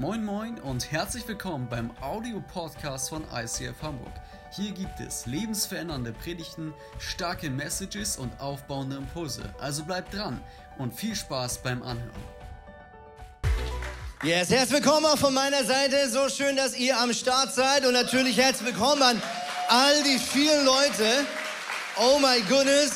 Moin Moin und herzlich willkommen beim Audio-Podcast von ICF Hamburg. Hier gibt es lebensverändernde Predigten, starke Messages und aufbauende Impulse. Also bleibt dran und viel Spaß beim Anhören. Yes, herzlich willkommen auch von meiner Seite. So schön, dass ihr am Start seid und natürlich herzlich willkommen an all die vielen Leute. Oh my goodness.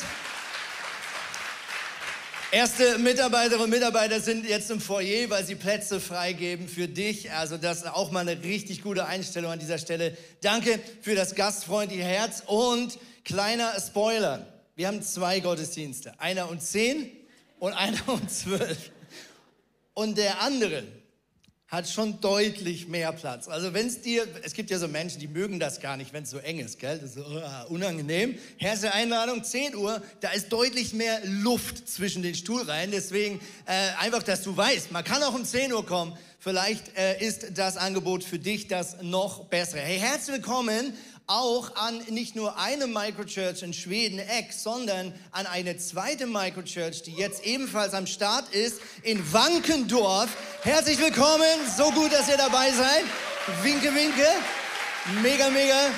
Erste Mitarbeiterinnen und Mitarbeiter sind jetzt im Foyer, weil sie Plätze freigeben für dich. Also das ist auch mal eine richtig gute Einstellung an dieser Stelle. Danke für das gastfreundliche Herz und kleiner Spoiler. Wir haben zwei Gottesdienste. Einer um zehn und einer um zwölf. Und der andere, hat schon deutlich mehr Platz. Also wenn es dir, es gibt ja so Menschen, die mögen das gar nicht, wenn es so eng ist, gell? Das ist uh, unangenehm. Herzliche Einladung, 10 Uhr, da ist deutlich mehr Luft zwischen den Stuhlreihen. Deswegen äh, einfach, dass du weißt, man kann auch um 10 Uhr kommen. Vielleicht äh, ist das Angebot für dich das noch bessere. Hey, herzlich willkommen auch an nicht nur eine Microchurch in Schweden, Eck, sondern an eine zweite Microchurch, die jetzt ebenfalls am Start ist in Wankendorf. Herzlich willkommen, so gut, dass ihr dabei seid. Winke, winke. Mega, mega.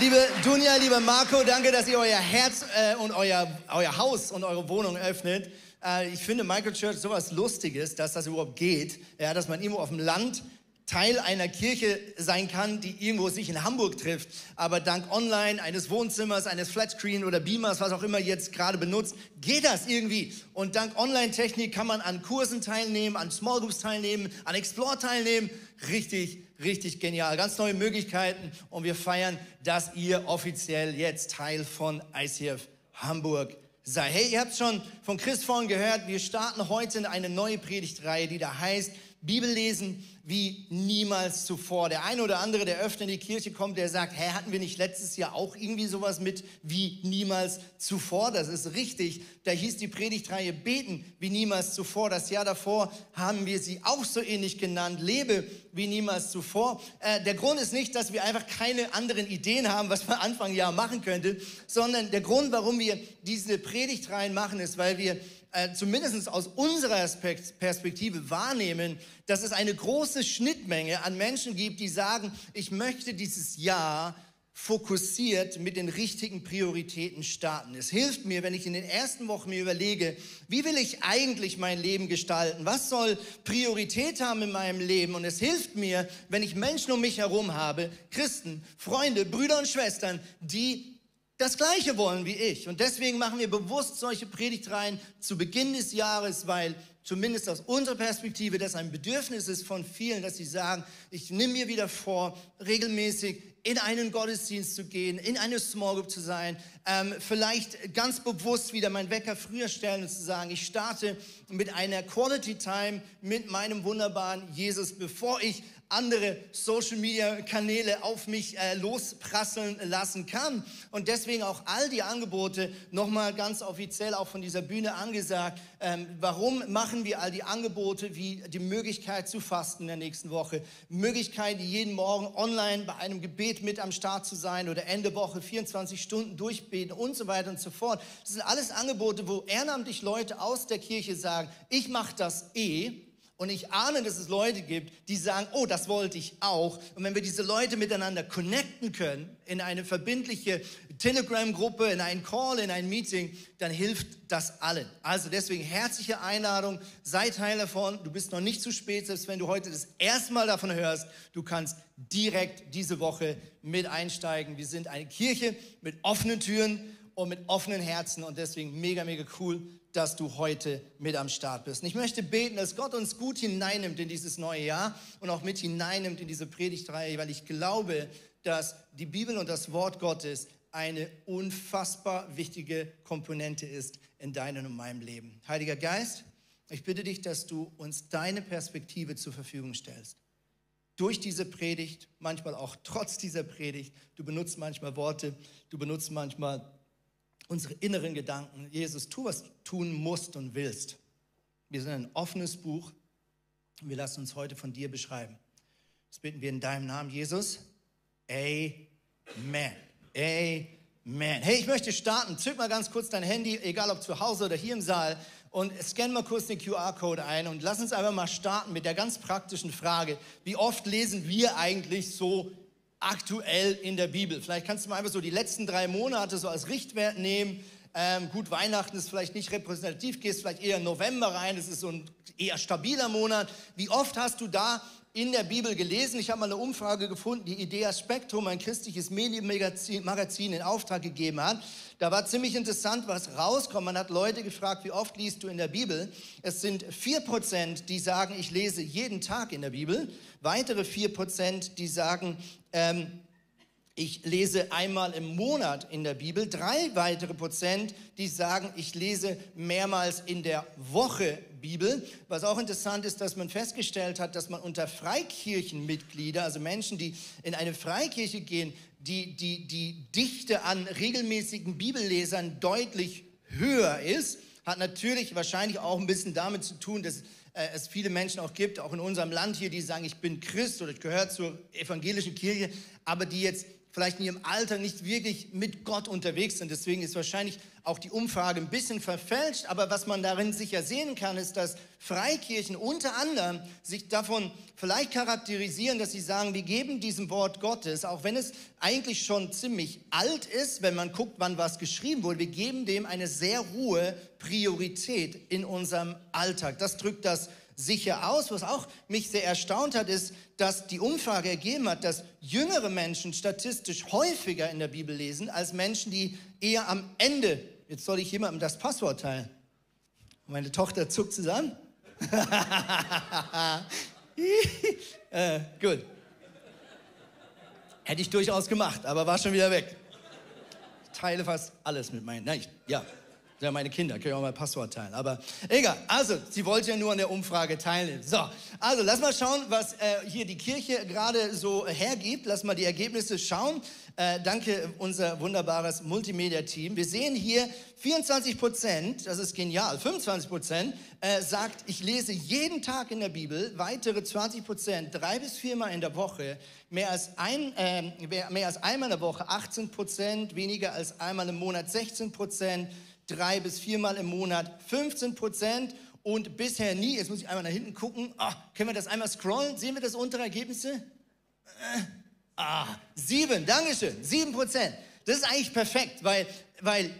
Liebe Dunja, lieber Marco, danke, dass ihr euer Herz äh, und euer, euer Haus und eure Wohnung öffnet. Äh, ich finde Microchurch sowas Lustiges, dass das überhaupt geht, ja, dass man irgendwo auf dem Land Teil einer Kirche sein kann, die irgendwo sich in Hamburg trifft, aber dank Online, eines Wohnzimmers, eines Flatscreen oder Beamers, was auch immer jetzt gerade benutzt, geht das irgendwie. Und dank Online-Technik kann man an Kursen teilnehmen, an Small Groups teilnehmen, an Explore teilnehmen. Richtig, richtig genial. Ganz neue Möglichkeiten und wir feiern, dass ihr offiziell jetzt Teil von ICF Hamburg seid. Hey, ihr habt schon von Chris vorhin gehört, wir starten heute in eine neue Predigtreihe, die da heißt Bibel lesen wie niemals zuvor. Der eine oder andere, der öfter in die Kirche kommt, der sagt, hä, hatten wir nicht letztes Jahr auch irgendwie sowas mit wie niemals zuvor? Das ist richtig. Da hieß die Predigtreihe Beten wie niemals zuvor. Das Jahr davor haben wir sie auch so ähnlich genannt, Lebe wie niemals zuvor. Äh, der Grund ist nicht, dass wir einfach keine anderen Ideen haben, was man Anfang Jahr machen könnte, sondern der Grund, warum wir diese Predigtreihen machen, ist, weil wir äh, zumindest aus unserer Perspektive wahrnehmen, dass es eine große Schnittmenge an Menschen gibt, die sagen, ich möchte dieses Jahr fokussiert mit den richtigen Prioritäten starten. Es hilft mir, wenn ich in den ersten Wochen mir überlege, wie will ich eigentlich mein Leben gestalten? Was soll Priorität haben in meinem Leben? Und es hilft mir, wenn ich Menschen um mich herum habe, Christen, Freunde, Brüder und Schwestern, die das Gleiche wollen wie ich. Und deswegen machen wir bewusst solche Predigtreihen zu Beginn des Jahres, weil zumindest aus unserer Perspektive das ein Bedürfnis ist von vielen, dass sie sagen, ich nehme mir wieder vor, regelmäßig in einen Gottesdienst zu gehen, in eine Small Group zu sein, ähm, vielleicht ganz bewusst wieder meinen Wecker früher stellen und zu sagen, ich starte mit einer Quality Time mit meinem wunderbaren Jesus, bevor ich andere Social-Media-Kanäle auf mich äh, losprasseln lassen kann. Und deswegen auch all die Angebote nochmal ganz offiziell auch von dieser Bühne angesagt. Ähm, warum machen wir all die Angebote wie die Möglichkeit zu fasten in der nächsten Woche, Möglichkeit jeden Morgen online bei einem Gebet mit am Start zu sein oder Ende Woche 24 Stunden durchbeten und so weiter und so fort. Das sind alles Angebote, wo ehrenamtlich Leute aus der Kirche sagen, ich mache das eh und ich ahne, dass es Leute gibt, die sagen, oh, das wollte ich auch. Und wenn wir diese Leute miteinander connecten können, in eine verbindliche Telegram-Gruppe, in einen Call, in ein Meeting, dann hilft das allen. Also deswegen herzliche Einladung, sei Teil davon. Du bist noch nicht zu spät, selbst wenn du heute das erste Mal davon hörst. Du kannst direkt diese Woche mit einsteigen. Wir sind eine Kirche mit offenen Türen und mit offenen Herzen und deswegen mega, mega cool, dass du heute mit am Start bist. Und ich möchte beten, dass Gott uns gut hineinnimmt in dieses neue Jahr und auch mit hineinnimmt in diese Predigtreihe, weil ich glaube, dass die Bibel und das Wort Gottes eine unfassbar wichtige Komponente ist in deinem und meinem Leben. Heiliger Geist, ich bitte dich, dass du uns deine Perspektive zur Verfügung stellst. Durch diese Predigt, manchmal auch trotz dieser Predigt, du benutzt manchmal Worte, du benutzt manchmal unsere inneren Gedanken. Jesus, tu, was du tun musst und willst. Wir sind ein offenes Buch und wir lassen uns heute von dir beschreiben. Das bitten wir in deinem Namen, Jesus. Amen. Amen. Hey, ich möchte starten. Zück mal ganz kurz dein Handy, egal ob zu Hause oder hier im Saal, und scan mal kurz den QR-Code ein und lass uns einfach mal starten mit der ganz praktischen Frage, wie oft lesen wir eigentlich so aktuell in der Bibel? Vielleicht kannst du mal einfach so die letzten drei Monate so als Richtwert nehmen. Ähm, gut, Weihnachten ist vielleicht nicht repräsentativ, gehst vielleicht eher November rein, das ist so ein eher stabiler Monat. Wie oft hast du da in der Bibel gelesen. Ich habe mal eine Umfrage gefunden, die Idea Spektrum, ein christliches Medienmagazin Magazin, in Auftrag gegeben hat. Da war ziemlich interessant, was rauskommt. Man hat Leute gefragt, wie oft liest du in der Bibel? Es sind vier Prozent, die sagen, ich lese jeden Tag in der Bibel. Weitere vier Prozent, die sagen, ähm, ich lese einmal im Monat in der Bibel. Drei weitere Prozent, die sagen, ich lese mehrmals in der Woche Bibel. Was auch interessant ist, dass man festgestellt hat, dass man unter Freikirchenmitglieder, also Menschen, die in eine Freikirche gehen, die, die, die Dichte an regelmäßigen Bibellesern deutlich höher ist. Hat natürlich wahrscheinlich auch ein bisschen damit zu tun, dass äh, es viele Menschen auch gibt, auch in unserem Land hier, die sagen, ich bin Christ oder ich gehöre zur evangelischen Kirche, aber die jetzt vielleicht in ihrem Alter nicht wirklich mit Gott unterwegs sind. Deswegen ist wahrscheinlich auch die Umfrage ein bisschen verfälscht. Aber was man darin sicher sehen kann, ist, dass Freikirchen unter anderem sich davon vielleicht charakterisieren, dass sie sagen, wir geben diesem Wort Gottes, auch wenn es eigentlich schon ziemlich alt ist, wenn man guckt, wann was geschrieben wurde, wir geben dem eine sehr hohe Priorität in unserem Alltag. Das drückt das sicher aus. Was auch mich sehr erstaunt hat, ist, dass die Umfrage ergeben hat, dass jüngere Menschen statistisch häufiger in der Bibel lesen als Menschen, die eher am Ende, jetzt soll ich jemandem das Passwort teilen. Meine Tochter zuckt zusammen. äh, gut. Hätte ich durchaus gemacht, aber war schon wieder weg. Ich teile fast alles mit meinen. Nein, ich, ja ja meine Kinder, können ja auch mal Passwort teilen. Aber egal. Also, sie wollte ja nur an der Umfrage teilnehmen. So, also lass mal schauen, was äh, hier die Kirche gerade so hergibt. Lass mal die Ergebnisse schauen. Äh, danke, unser wunderbares Multimedia-Team. Wir sehen hier 24 Prozent, das ist genial, 25 Prozent äh, sagt, ich lese jeden Tag in der Bibel. Weitere 20 Prozent, drei bis viermal in der Woche. Mehr als, ein, äh, mehr als einmal in der Woche 18 Prozent, weniger als einmal im Monat 16 Prozent drei bis viermal im Monat 15 Prozent und bisher nie, jetzt muss ich einmal nach hinten gucken, ah, können wir das einmal scrollen? Sehen wir das untere Ergebnisse? Äh, ah, sieben, Dankeschön, sieben Prozent. Das ist eigentlich perfekt, weil, weil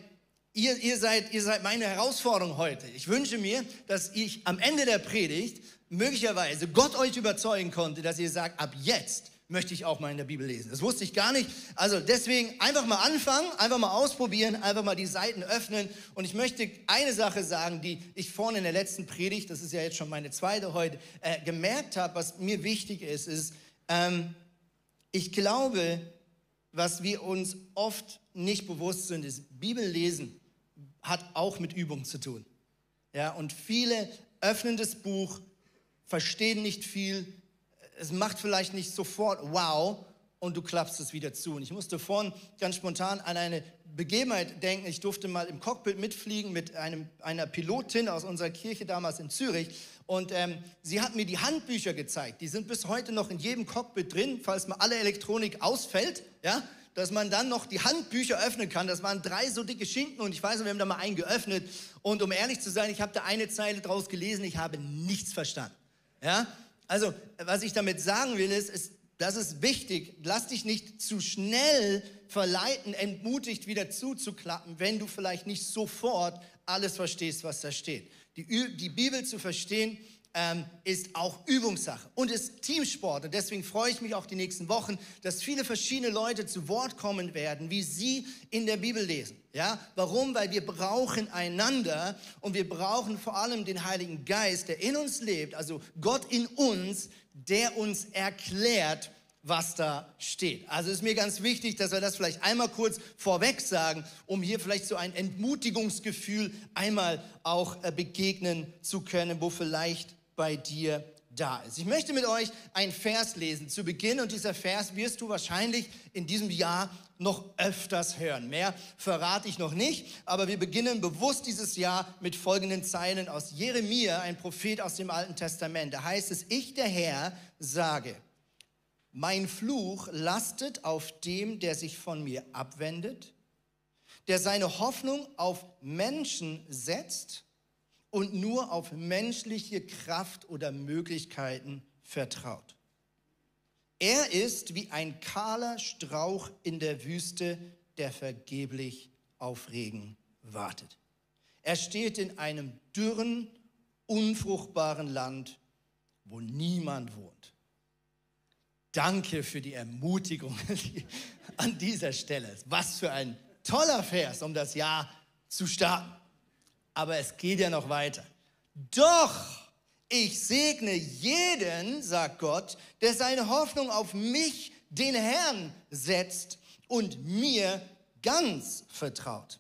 ihr, ihr, seid, ihr seid meine Herausforderung heute. Ich wünsche mir, dass ich am Ende der Predigt möglicherweise Gott euch überzeugen konnte, dass ihr sagt, ab jetzt möchte ich auch mal in der Bibel lesen. Das wusste ich gar nicht. Also deswegen einfach mal anfangen, einfach mal ausprobieren, einfach mal die Seiten öffnen. Und ich möchte eine Sache sagen, die ich vorne in der letzten Predigt, das ist ja jetzt schon meine zweite heute, äh, gemerkt habe, was mir wichtig ist, ist, ähm, ich glaube, was wir uns oft nicht bewusst sind, ist, Bibellesen hat auch mit Übung zu tun. Ja, und viele öffnen das Buch, verstehen nicht viel, es macht vielleicht nicht sofort wow und du klappst es wieder zu. Und ich musste vorhin ganz spontan an eine Begebenheit denken. Ich durfte mal im Cockpit mitfliegen mit einem, einer Pilotin aus unserer Kirche damals in Zürich. Und ähm, sie hat mir die Handbücher gezeigt. Die sind bis heute noch in jedem Cockpit drin, falls mal alle Elektronik ausfällt. Ja, dass man dann noch die Handbücher öffnen kann. Das waren drei so dicke Schinken und ich weiß, wir haben da mal einen geöffnet. Und um ehrlich zu sein, ich habe da eine Zeile draus gelesen, ich habe nichts verstanden. Ja, also, was ich damit sagen will, ist, ist, das ist wichtig. Lass dich nicht zu schnell verleiten, entmutigt wieder zuzuklappen, wenn du vielleicht nicht sofort alles verstehst, was da steht. Die, die Bibel zu verstehen, ähm, ist auch Übungssache und ist Teamsport. Und deswegen freue ich mich auch die nächsten Wochen, dass viele verschiedene Leute zu Wort kommen werden, wie sie in der Bibel lesen. Ja, warum? Weil wir brauchen einander und wir brauchen vor allem den Heiligen Geist, der in uns lebt, also Gott in uns, der uns erklärt, was da steht. Also ist mir ganz wichtig, dass wir das vielleicht einmal kurz vorweg sagen, um hier vielleicht so ein Entmutigungsgefühl einmal auch äh, begegnen zu können, wo vielleicht bei dir da ist. Ich möchte mit euch einen Vers lesen zu Beginn und dieser Vers wirst du wahrscheinlich in diesem Jahr noch öfters hören. Mehr verrate ich noch nicht, aber wir beginnen bewusst dieses Jahr mit folgenden Zeilen aus Jeremia, ein Prophet aus dem Alten Testament. Da heißt es, ich der Herr sage, mein Fluch lastet auf dem, der sich von mir abwendet, der seine Hoffnung auf Menschen setzt und nur auf menschliche Kraft oder Möglichkeiten vertraut. Er ist wie ein kahler Strauch in der Wüste, der vergeblich auf Regen wartet. Er steht in einem dürren, unfruchtbaren Land, wo niemand wohnt. Danke für die Ermutigung an dieser Stelle. Was für ein toller Vers, um das Jahr zu starten. Aber es geht ja noch weiter. Doch ich segne jeden, sagt Gott, der seine Hoffnung auf mich, den Herrn, setzt und mir ganz vertraut.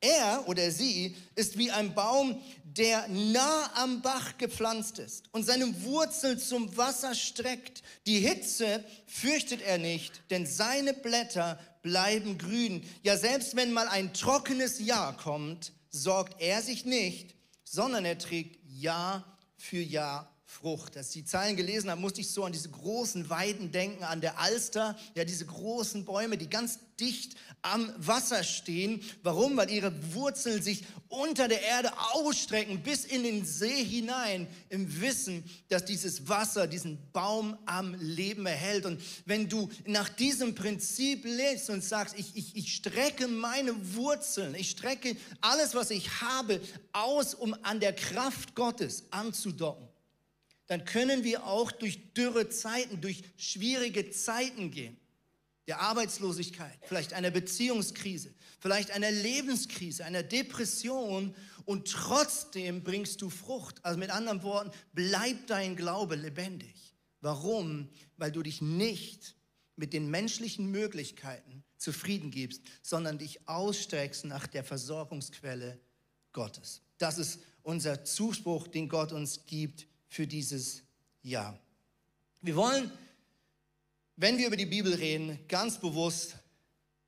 Er oder sie ist wie ein Baum, der nah am Bach gepflanzt ist und seine Wurzeln zum Wasser streckt. Die Hitze fürchtet er nicht, denn seine Blätter bleiben grün. Ja, selbst wenn mal ein trockenes Jahr kommt, sorgt er sich nicht, sondern er trägt Jahr für Jahr Frucht. Als ich die Zeilen gelesen habe, musste ich so an diese großen Weiden denken, an der Alster, ja, diese großen Bäume, die ganz dicht am Wasser stehen. Warum? Weil ihre Wurzeln sich unter der Erde ausstrecken bis in den See hinein, im Wissen, dass dieses Wasser diesen Baum am Leben erhält. Und wenn du nach diesem Prinzip lebst und sagst, ich, ich, ich strecke meine Wurzeln, ich strecke alles, was ich habe, aus, um an der Kraft Gottes anzudocken, dann können wir auch durch dürre Zeiten, durch schwierige Zeiten gehen. Der Arbeitslosigkeit, vielleicht einer Beziehungskrise, vielleicht einer Lebenskrise, einer Depression und trotzdem bringst du Frucht. Also mit anderen Worten, bleibt dein Glaube lebendig. Warum? Weil du dich nicht mit den menschlichen Möglichkeiten zufrieden gibst, sondern dich ausstreckst nach der Versorgungsquelle Gottes. Das ist unser Zuspruch, den Gott uns gibt für dieses Jahr. Wir wollen, wenn wir über die Bibel reden, ganz bewusst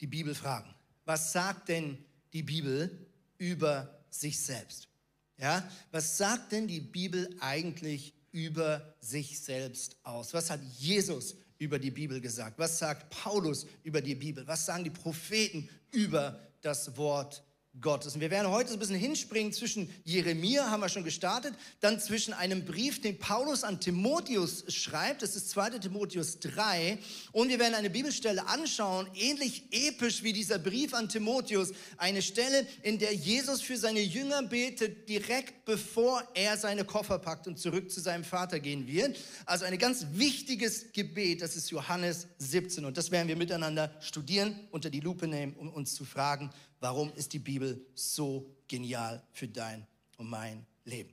die Bibel fragen. Was sagt denn die Bibel über sich selbst? Ja, was sagt denn die Bibel eigentlich über sich selbst aus? Was hat Jesus über die Bibel gesagt? Was sagt Paulus über die Bibel? Was sagen die Propheten über das Wort Gottes. Und wir werden heute ein bisschen hinspringen zwischen Jeremia, haben wir schon gestartet, dann zwischen einem Brief, den Paulus an Timotheus schreibt, das ist 2. Timotheus 3, und wir werden eine Bibelstelle anschauen, ähnlich episch wie dieser Brief an Timotheus, eine Stelle, in der Jesus für seine Jünger betet, direkt bevor er seine Koffer packt und zurück zu seinem Vater gehen wird. Also ein ganz wichtiges Gebet, das ist Johannes 17 und das werden wir miteinander studieren, unter die Lupe nehmen, um uns zu fragen, Warum ist die Bibel so genial für dein und mein Leben?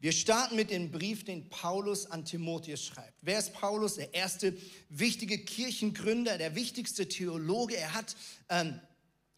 Wir starten mit dem Brief, den Paulus an Timotheus schreibt. Wer ist Paulus? Der erste wichtige Kirchengründer, der wichtigste Theologe. Er hat ähm,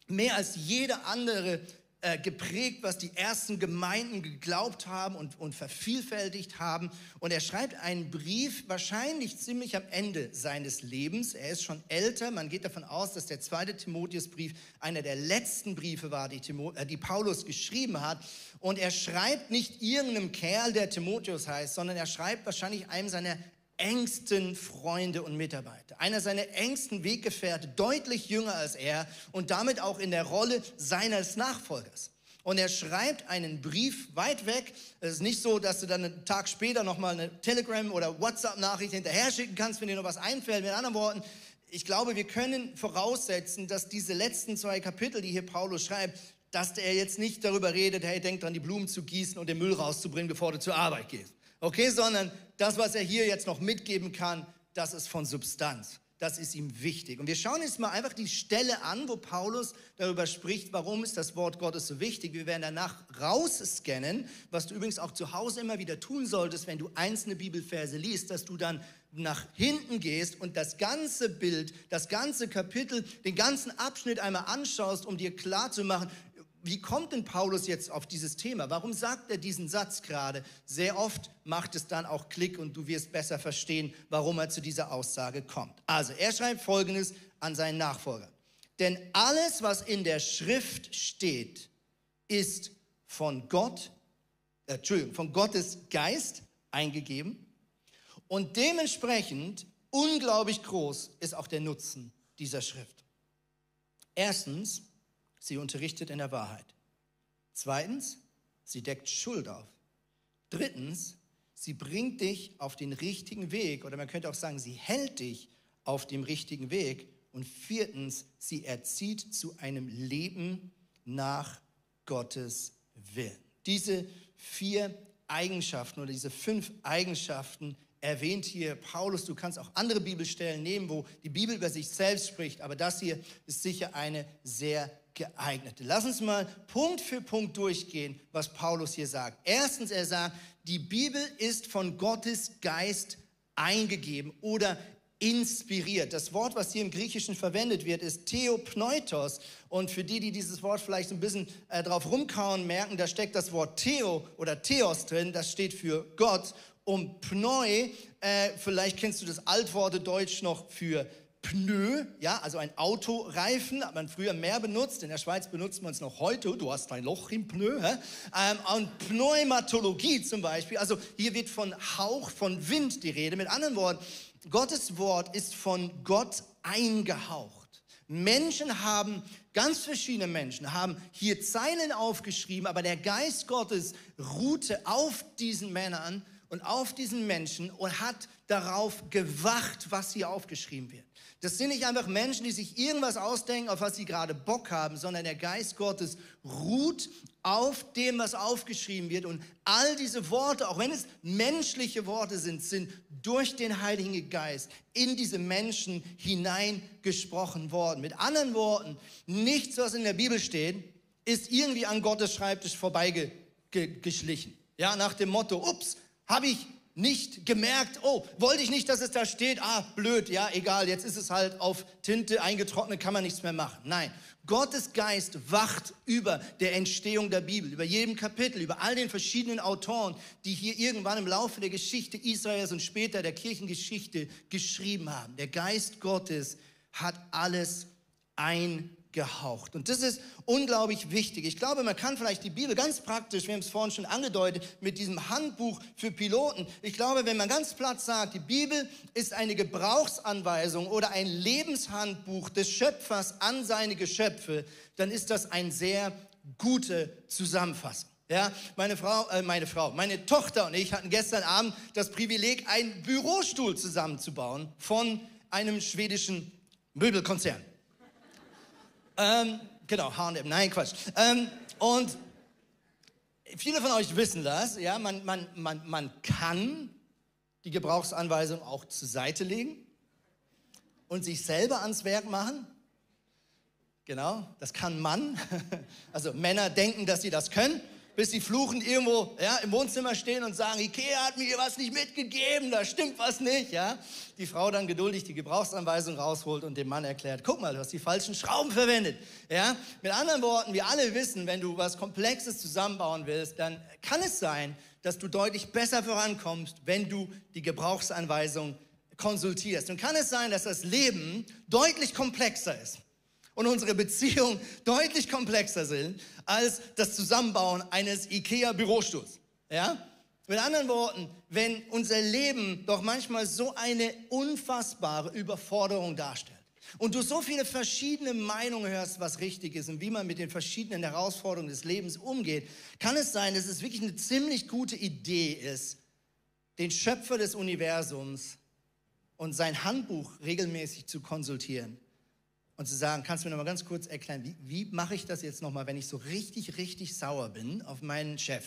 mehr als jeder andere äh, geprägt, was die ersten Gemeinden geglaubt haben und, und vervielfältigt haben. Und er schreibt einen Brief, wahrscheinlich ziemlich am Ende seines Lebens. Er ist schon älter. Man geht davon aus, dass der zweite Timotheusbrief einer der letzten Briefe war, die, Timo, äh, die Paulus geschrieben hat. Und er schreibt nicht irgendeinem Kerl, der Timotheus heißt, sondern er schreibt wahrscheinlich einem seiner engsten Freunde und Mitarbeiter. Einer seiner engsten Weggefährte, deutlich jünger als er und damit auch in der Rolle seines Nachfolgers. Und er schreibt einen Brief weit weg. Es ist nicht so, dass du dann einen Tag später nochmal eine Telegram- oder WhatsApp-Nachricht hinterher schicken kannst, wenn dir noch was einfällt. Mit anderen Worten, ich glaube, wir können voraussetzen, dass diese letzten zwei Kapitel, die hier Paulus schreibt, dass er jetzt nicht darüber redet, hey, denk dran, die Blumen zu gießen und den Müll rauszubringen, bevor du zur Arbeit gehst. Okay, sondern das, was er hier jetzt noch mitgeben kann, das ist von Substanz. Das ist ihm wichtig. Und wir schauen jetzt mal einfach die Stelle an, wo Paulus darüber spricht, warum ist das Wort Gottes so wichtig. Wir werden danach rausscannen, was du übrigens auch zu Hause immer wieder tun solltest, wenn du einzelne Bibelverse liest, dass du dann nach hinten gehst und das ganze Bild, das ganze Kapitel, den ganzen Abschnitt einmal anschaust, um dir klarzumachen, wie kommt denn Paulus jetzt auf dieses Thema? Warum sagt er diesen Satz gerade? Sehr oft macht es dann auch Klick und du wirst besser verstehen, warum er zu dieser Aussage kommt. Also, er schreibt Folgendes an seinen Nachfolger. Denn alles, was in der Schrift steht, ist von Gott, äh, Entschuldigung, von Gottes Geist eingegeben und dementsprechend unglaublich groß ist auch der Nutzen dieser Schrift. Erstens, Sie unterrichtet in der Wahrheit. Zweitens, sie deckt Schuld auf. Drittens, sie bringt dich auf den richtigen Weg oder man könnte auch sagen, sie hält dich auf dem richtigen Weg. Und viertens, sie erzieht zu einem Leben nach Gottes Willen. Diese vier Eigenschaften oder diese fünf Eigenschaften erwähnt hier Paulus. Du kannst auch andere Bibelstellen nehmen, wo die Bibel über sich selbst spricht, aber das hier ist sicher eine sehr geeignete. Lass uns mal Punkt für Punkt durchgehen, was Paulus hier sagt. Erstens, er sagt, die Bibel ist von Gottes Geist eingegeben oder inspiriert. Das Wort, was hier im Griechischen verwendet wird, ist Theopneutos. Und für die, die dieses Wort vielleicht ein bisschen äh, drauf rumkauen, merken, da steckt das Wort Theo oder Theos drin. Das steht für Gott. Und Pneu, äh, vielleicht kennst du das Altworte Deutsch noch für Pneu, ja, also ein Autoreifen, hat man früher mehr benutzt. In der Schweiz benutzt man es noch heute. Du hast ein Loch im Pneu. Ähm, und Pneumatologie zum Beispiel, also hier wird von Hauch, von Wind die Rede. Mit anderen Worten, Gottes Wort ist von Gott eingehaucht. Menschen haben, ganz verschiedene Menschen haben hier Zeilen aufgeschrieben, aber der Geist Gottes ruhte auf diesen Männern und auf diesen Menschen und hat darauf gewacht, was hier aufgeschrieben wird. Das sind nicht einfach Menschen, die sich irgendwas ausdenken, auf was sie gerade Bock haben, sondern der Geist Gottes ruht auf dem, was aufgeschrieben wird. Und all diese Worte, auch wenn es menschliche Worte sind, sind durch den Heiligen Geist in diese Menschen hineingesprochen worden. Mit anderen Worten, nichts, was in der Bibel steht, ist irgendwie an Gottes Schreibtisch vorbeigeschlichen. Ja, nach dem Motto, ups, habe ich nicht gemerkt, oh, wollte ich nicht, dass es da steht, ah, blöd, ja, egal, jetzt ist es halt auf Tinte eingetrocknet, kann man nichts mehr machen. Nein, Gottes Geist wacht über der Entstehung der Bibel, über jedem Kapitel, über all den verschiedenen Autoren, die hier irgendwann im Laufe der Geschichte Israels und später der Kirchengeschichte geschrieben haben. Der Geist Gottes hat alles ein gehaucht. Und das ist unglaublich wichtig. Ich glaube, man kann vielleicht die Bibel ganz praktisch, wir haben es vorhin schon angedeutet, mit diesem Handbuch für Piloten. Ich glaube, wenn man ganz platt sagt, die Bibel ist eine Gebrauchsanweisung oder ein Lebenshandbuch des Schöpfers an seine Geschöpfe, dann ist das eine sehr gute Zusammenfassung. Ja, meine Frau, äh, meine Frau, meine Tochter und ich hatten gestern Abend das Privileg, einen Bürostuhl zusammenzubauen von einem schwedischen Möbelkonzern. Ähm, genau, H&M, nein, Quatsch. Ähm, und viele von euch wissen das, ja, man, man, man, man kann die Gebrauchsanweisung auch zur Seite legen und sich selber ans Werk machen. Genau, das kann man. Also Männer denken, dass sie das können bis sie fluchend irgendwo ja, im Wohnzimmer stehen und sagen, Ikea hat mir was nicht mitgegeben, da stimmt was nicht. Ja? Die Frau dann geduldig die Gebrauchsanweisung rausholt und dem Mann erklärt, guck mal, du hast die falschen Schrauben verwendet. Ja? Mit anderen Worten, wir alle wissen, wenn du was Komplexes zusammenbauen willst, dann kann es sein, dass du deutlich besser vorankommst, wenn du die Gebrauchsanweisung konsultierst. Und kann es sein, dass das Leben deutlich komplexer ist und unsere Beziehungen deutlich komplexer sind als das Zusammenbauen eines IKEA-Bürostuhls. Ja? Mit anderen Worten, wenn unser Leben doch manchmal so eine unfassbare Überforderung darstellt und du so viele verschiedene Meinungen hörst, was richtig ist und wie man mit den verschiedenen Herausforderungen des Lebens umgeht, kann es sein, dass es wirklich eine ziemlich gute Idee ist, den Schöpfer des Universums und sein Handbuch regelmäßig zu konsultieren und zu sagen, kannst du mir noch mal ganz kurz erklären, wie, wie mache ich das jetzt noch mal, wenn ich so richtig, richtig sauer bin auf meinen Chef?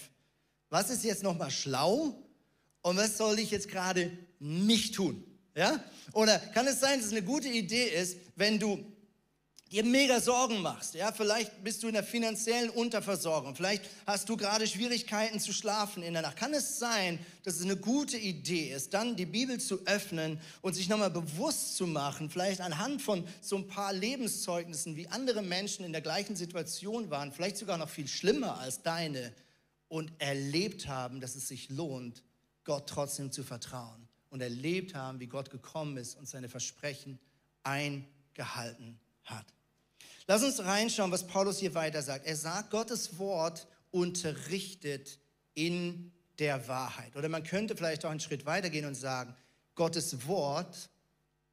Was ist jetzt noch mal schlau und was soll ich jetzt gerade nicht tun? Ja? Oder kann es sein, dass es eine gute Idee ist, wenn du dir mega Sorgen machst. Ja, vielleicht bist du in der finanziellen Unterversorgung. Vielleicht hast du gerade Schwierigkeiten zu schlafen in der Nacht. Kann es sein, dass es eine gute Idee ist, dann die Bibel zu öffnen und sich nochmal bewusst zu machen, vielleicht anhand von so ein paar Lebenszeugnissen, wie andere Menschen in der gleichen Situation waren, vielleicht sogar noch viel schlimmer als deine und erlebt haben, dass es sich lohnt, Gott trotzdem zu vertrauen und erlebt haben, wie Gott gekommen ist und seine Versprechen eingehalten hat. Lass uns reinschauen, was Paulus hier weiter sagt. Er sagt, Gottes Wort unterrichtet in der Wahrheit. Oder man könnte vielleicht auch einen Schritt weitergehen und sagen, Gottes Wort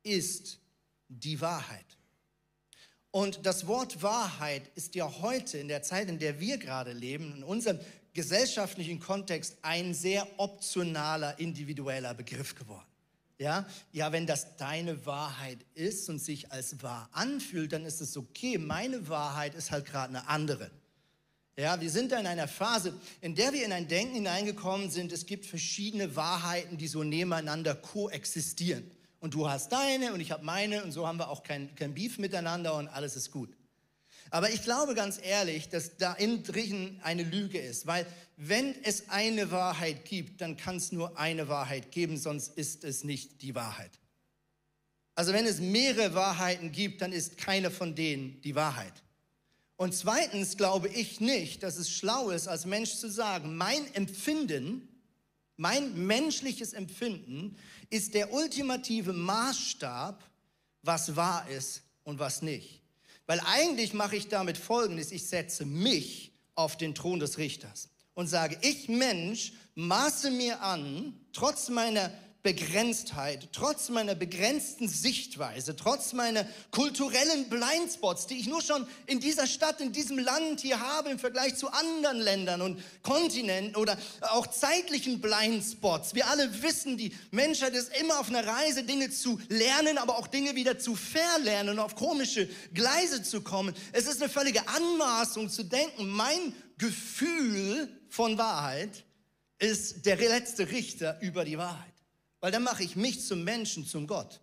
ist die Wahrheit. Und das Wort Wahrheit ist ja heute, in der Zeit, in der wir gerade leben, in unserem gesellschaftlichen Kontext ein sehr optionaler, individueller Begriff geworden. Ja, ja, wenn das deine Wahrheit ist und sich als wahr anfühlt, dann ist es okay. Meine Wahrheit ist halt gerade eine andere. Ja, wir sind da in einer Phase, in der wir in ein Denken hineingekommen sind. Es gibt verschiedene Wahrheiten, die so nebeneinander koexistieren. Und du hast deine und ich habe meine und so haben wir auch kein, kein Beef miteinander und alles ist gut. Aber ich glaube ganz ehrlich, dass da innen drin eine Lüge ist, weil wenn es eine Wahrheit gibt, dann kann es nur eine Wahrheit geben, sonst ist es nicht die Wahrheit. Also wenn es mehrere Wahrheiten gibt, dann ist keine von denen die Wahrheit. Und zweitens glaube ich nicht, dass es schlau ist, als Mensch zu sagen, mein Empfinden, mein menschliches Empfinden ist der ultimative Maßstab, was wahr ist und was nicht. Weil eigentlich mache ich damit Folgendes, ich setze mich auf den Thron des Richters und sage, ich Mensch maße mir an, trotz meiner Begrenztheit, trotz meiner begrenzten Sichtweise, trotz meiner kulturellen Blindspots, die ich nur schon in dieser Stadt, in diesem Land hier habe im Vergleich zu anderen Ländern und Kontinenten oder auch zeitlichen Blindspots. Wir alle wissen, die Menschheit ist immer auf einer Reise, Dinge zu lernen, aber auch Dinge wieder zu verlernen und auf komische Gleise zu kommen. Es ist eine völlige Anmaßung zu denken, mein Gefühl von Wahrheit ist der letzte Richter über die Wahrheit. Weil dann mache ich mich zum Menschen, zum Gott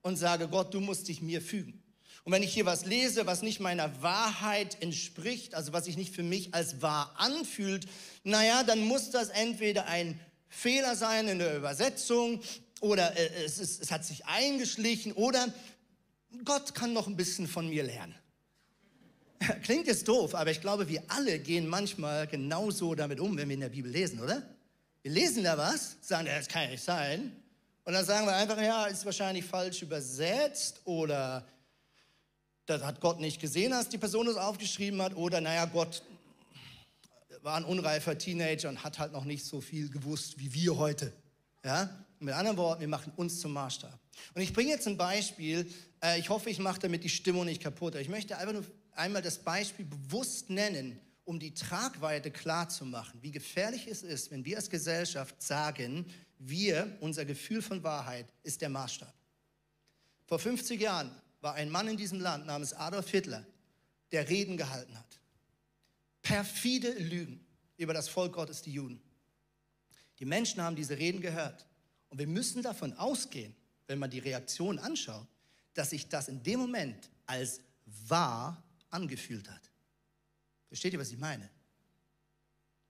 und sage, Gott, du musst dich mir fügen. Und wenn ich hier was lese, was nicht meiner Wahrheit entspricht, also was sich nicht für mich als wahr anfühlt, naja, dann muss das entweder ein Fehler sein in der Übersetzung oder äh, es, ist, es hat sich eingeschlichen oder Gott kann noch ein bisschen von mir lernen. Klingt jetzt doof, aber ich glaube, wir alle gehen manchmal genauso damit um, wenn wir in der Bibel lesen, oder? Wir lesen da was, sagen, das kann ja nicht sein. Und dann sagen wir einfach, ja, ist wahrscheinlich falsch übersetzt oder das hat Gott nicht gesehen, als die Person das aufgeschrieben hat oder naja, Gott war ein unreifer Teenager und hat halt noch nicht so viel gewusst wie wir heute. Ja? mit anderen Worten, wir machen uns zum Maßstab. Und ich bringe jetzt ein Beispiel. Äh, ich hoffe, ich mache damit die Stimmung nicht kaputt. Ich möchte einfach nur einmal das Beispiel bewusst nennen, um die Tragweite klar zu machen, wie gefährlich es ist, wenn wir als Gesellschaft sagen, wir, unser Gefühl von Wahrheit ist der Maßstab. Vor 50 Jahren war ein Mann in diesem Land namens Adolf Hitler, der Reden gehalten hat. Perfide Lügen über das Volk Gottes, die Juden. Die Menschen haben diese Reden gehört. Und wir müssen davon ausgehen, wenn man die Reaktion anschaut, dass sich das in dem Moment als wahr angefühlt hat. Versteht ihr, was ich meine?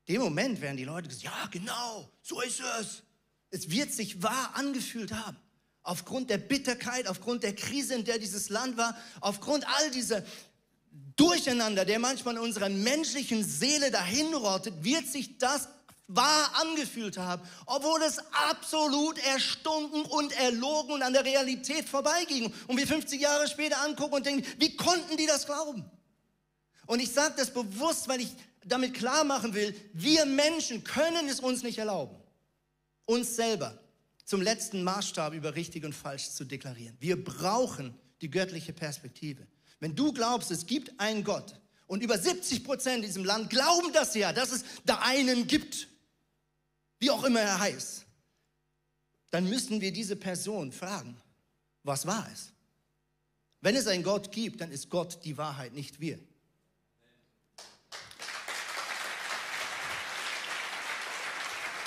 In dem Moment werden die Leute gesagt, ja, genau, so ist es. Es wird sich wahr angefühlt haben. Aufgrund der Bitterkeit, aufgrund der Krise, in der dieses Land war, aufgrund all dieser Durcheinander, der manchmal in unserer menschlichen Seele dahinrottet, wird sich das wahr angefühlt haben, obwohl es absolut erstunken und erlogen und an der Realität vorbeiging. Und wir 50 Jahre später angucken und denken, wie konnten die das glauben? Und ich sage das bewusst, weil ich damit klar machen will, wir Menschen können es uns nicht erlauben uns selber zum letzten Maßstab über richtig und falsch zu deklarieren. Wir brauchen die göttliche Perspektive. Wenn du glaubst, es gibt einen Gott und über 70 Prozent in diesem Land glauben das ja, dass es da einen gibt, wie auch immer er heißt, dann müssen wir diese Person fragen, was wahr ist. Wenn es einen Gott gibt, dann ist Gott die Wahrheit, nicht wir.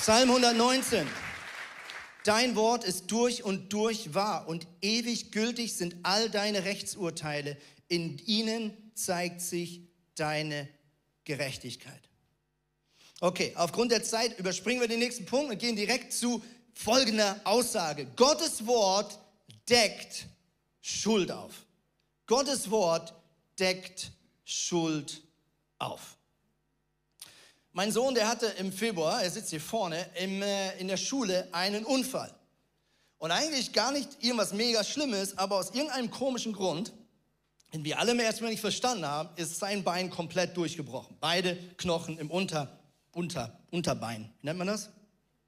Psalm 119. Dein Wort ist durch und durch wahr und ewig gültig sind all deine Rechtsurteile. In ihnen zeigt sich deine Gerechtigkeit. Okay, aufgrund der Zeit überspringen wir den nächsten Punkt und gehen direkt zu folgender Aussage. Gottes Wort deckt Schuld auf. Gottes Wort deckt Schuld auf. Mein Sohn, der hatte im Februar, er sitzt hier vorne, im, äh, in der Schule einen Unfall. Und eigentlich gar nicht irgendwas mega Schlimmes, aber aus irgendeinem komischen Grund, den wir alle erstmal nicht verstanden haben, ist sein Bein komplett durchgebrochen. Beide Knochen im Unter, Unter, Unterbein. Nennt man das?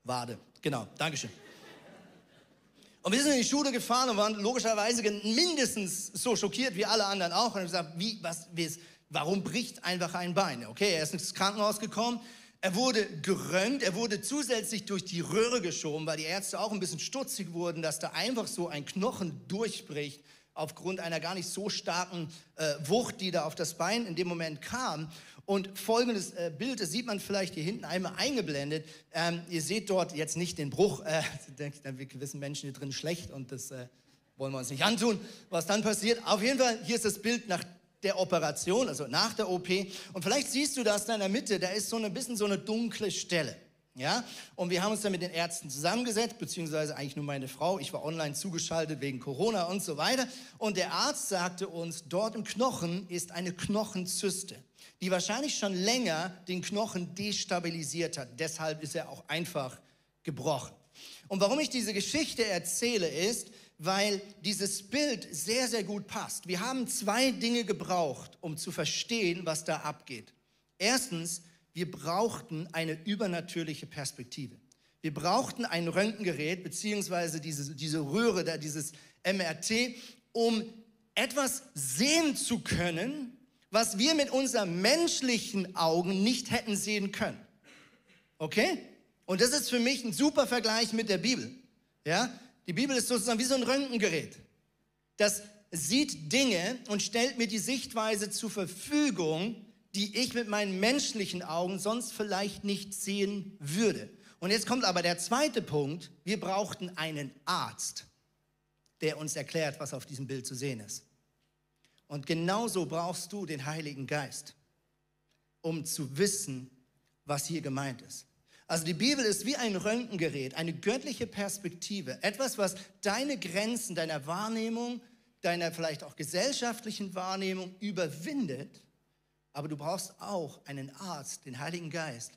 Wade. Genau, Dankeschön. Und wir sind in die Schule gefahren und waren logischerweise mindestens so schockiert wie alle anderen auch. Und haben gesagt, wie, was, wie ist, Warum bricht einfach ein Bein? Okay, er ist ins Krankenhaus gekommen. Er wurde gerönt, er wurde zusätzlich durch die Röhre geschoben, weil die Ärzte auch ein bisschen stutzig wurden, dass da einfach so ein Knochen durchbricht aufgrund einer gar nicht so starken äh, Wucht, die da auf das Bein in dem Moment kam. Und folgendes äh, Bild, das sieht man vielleicht hier hinten einmal eingeblendet. Ähm, ihr seht dort jetzt nicht den Bruch. Äh, denke, dann wird gewissen Menschen hier drin schlecht und das äh, wollen wir uns nicht antun, was dann passiert. Auf jeden Fall, hier ist das Bild nach der Operation, also nach der OP. Und vielleicht siehst du das da in der Mitte, da ist so ein bisschen so eine dunkle Stelle. Ja, und wir haben uns dann mit den Ärzten zusammengesetzt, beziehungsweise eigentlich nur meine Frau. Ich war online zugeschaltet wegen Corona und so weiter. Und der Arzt sagte uns, dort im Knochen ist eine Knochenzyste, die wahrscheinlich schon länger den Knochen destabilisiert hat. Deshalb ist er auch einfach gebrochen. Und warum ich diese Geschichte erzähle, ist, weil dieses Bild sehr, sehr gut passt. Wir haben zwei Dinge gebraucht, um zu verstehen, was da abgeht. Erstens, wir brauchten eine übernatürliche Perspektive. Wir brauchten ein Röntgengerät, beziehungsweise diese, diese Röhre, da, dieses MRT, um etwas sehen zu können, was wir mit unseren menschlichen Augen nicht hätten sehen können. Okay? Und das ist für mich ein super Vergleich mit der Bibel. Ja? Die Bibel ist sozusagen wie so ein Röntgengerät. Das sieht Dinge und stellt mir die Sichtweise zur Verfügung, die ich mit meinen menschlichen Augen sonst vielleicht nicht sehen würde. Und jetzt kommt aber der zweite Punkt. Wir brauchten einen Arzt, der uns erklärt, was auf diesem Bild zu sehen ist. Und genauso brauchst du den Heiligen Geist, um zu wissen, was hier gemeint ist. Also die Bibel ist wie ein Röntgengerät, eine göttliche Perspektive, etwas, was deine Grenzen deiner Wahrnehmung, deiner vielleicht auch gesellschaftlichen Wahrnehmung überwindet aber du brauchst auch einen Arzt, den Heiligen Geist,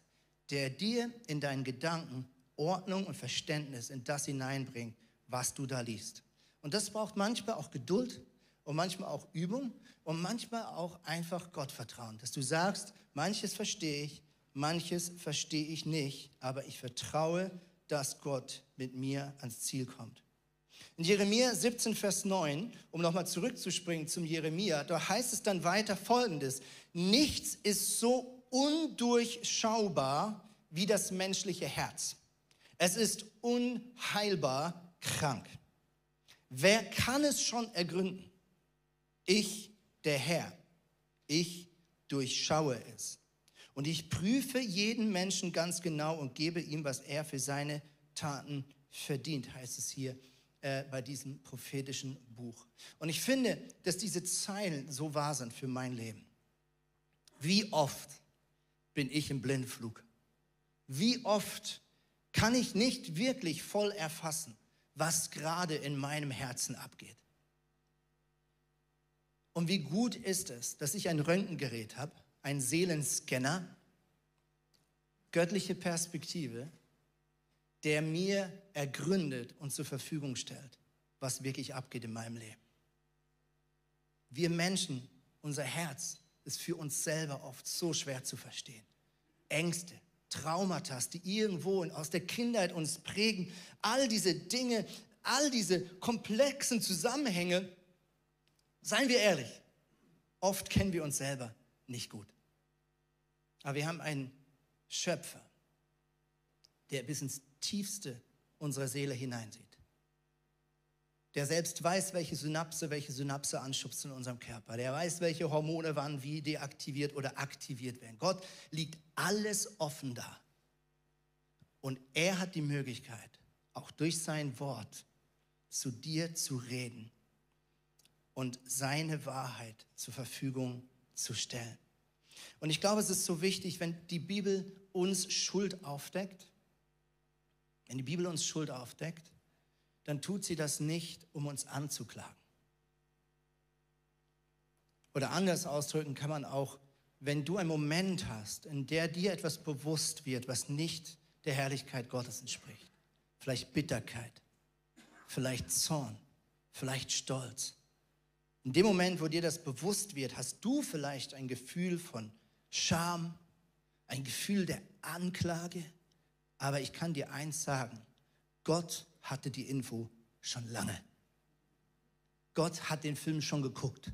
der dir in deinen Gedanken Ordnung und Verständnis in das hineinbringt, was du da liest. Und das braucht manchmal auch Geduld und manchmal auch Übung und manchmal auch einfach Gottvertrauen, dass du sagst, manches verstehe ich, manches verstehe ich nicht, aber ich vertraue, dass Gott mit mir ans Ziel kommt. In Jeremia 17, Vers 9, um nochmal zurückzuspringen zum Jeremia, da heißt es dann weiter folgendes. Nichts ist so undurchschaubar wie das menschliche Herz. Es ist unheilbar krank. Wer kann es schon ergründen? Ich, der Herr, ich durchschaue es. Und ich prüfe jeden Menschen ganz genau und gebe ihm, was er für seine Taten verdient, heißt es hier äh, bei diesem prophetischen Buch. Und ich finde, dass diese Zeilen so wahr sind für mein Leben. Wie oft bin ich im Blindflug? Wie oft kann ich nicht wirklich voll erfassen, was gerade in meinem Herzen abgeht? Und wie gut ist es, dass ich ein Röntgengerät habe, einen Seelenscanner, göttliche Perspektive, der mir ergründet und zur Verfügung stellt, was wirklich abgeht in meinem Leben. Wir Menschen, unser Herz ist für uns selber oft so schwer zu verstehen. Ängste, Traumata, die irgendwo aus der Kindheit uns prägen, all diese Dinge, all diese komplexen Zusammenhänge, seien wir ehrlich, oft kennen wir uns selber nicht gut. Aber wir haben einen Schöpfer, der bis ins Tiefste unserer Seele hineinsieht. Der selbst weiß, welche Synapse, welche Synapse anschubst in unserem Körper. Der weiß, welche Hormone wann wie deaktiviert oder aktiviert werden. Gott liegt alles offen da. Und er hat die Möglichkeit, auch durch sein Wort zu dir zu reden und seine Wahrheit zur Verfügung zu stellen. Und ich glaube, es ist so wichtig, wenn die Bibel uns Schuld aufdeckt, wenn die Bibel uns Schuld aufdeckt, dann tut sie das nicht, um uns anzuklagen. Oder anders ausdrücken kann man auch, wenn du einen Moment hast, in der dir etwas bewusst wird, was nicht der Herrlichkeit Gottes entspricht, vielleicht Bitterkeit, vielleicht Zorn, vielleicht Stolz. In dem Moment, wo dir das bewusst wird, hast du vielleicht ein Gefühl von Scham, ein Gefühl der Anklage, aber ich kann dir eins sagen, Gott hatte die Info schon lange. Gott hat den Film schon geguckt.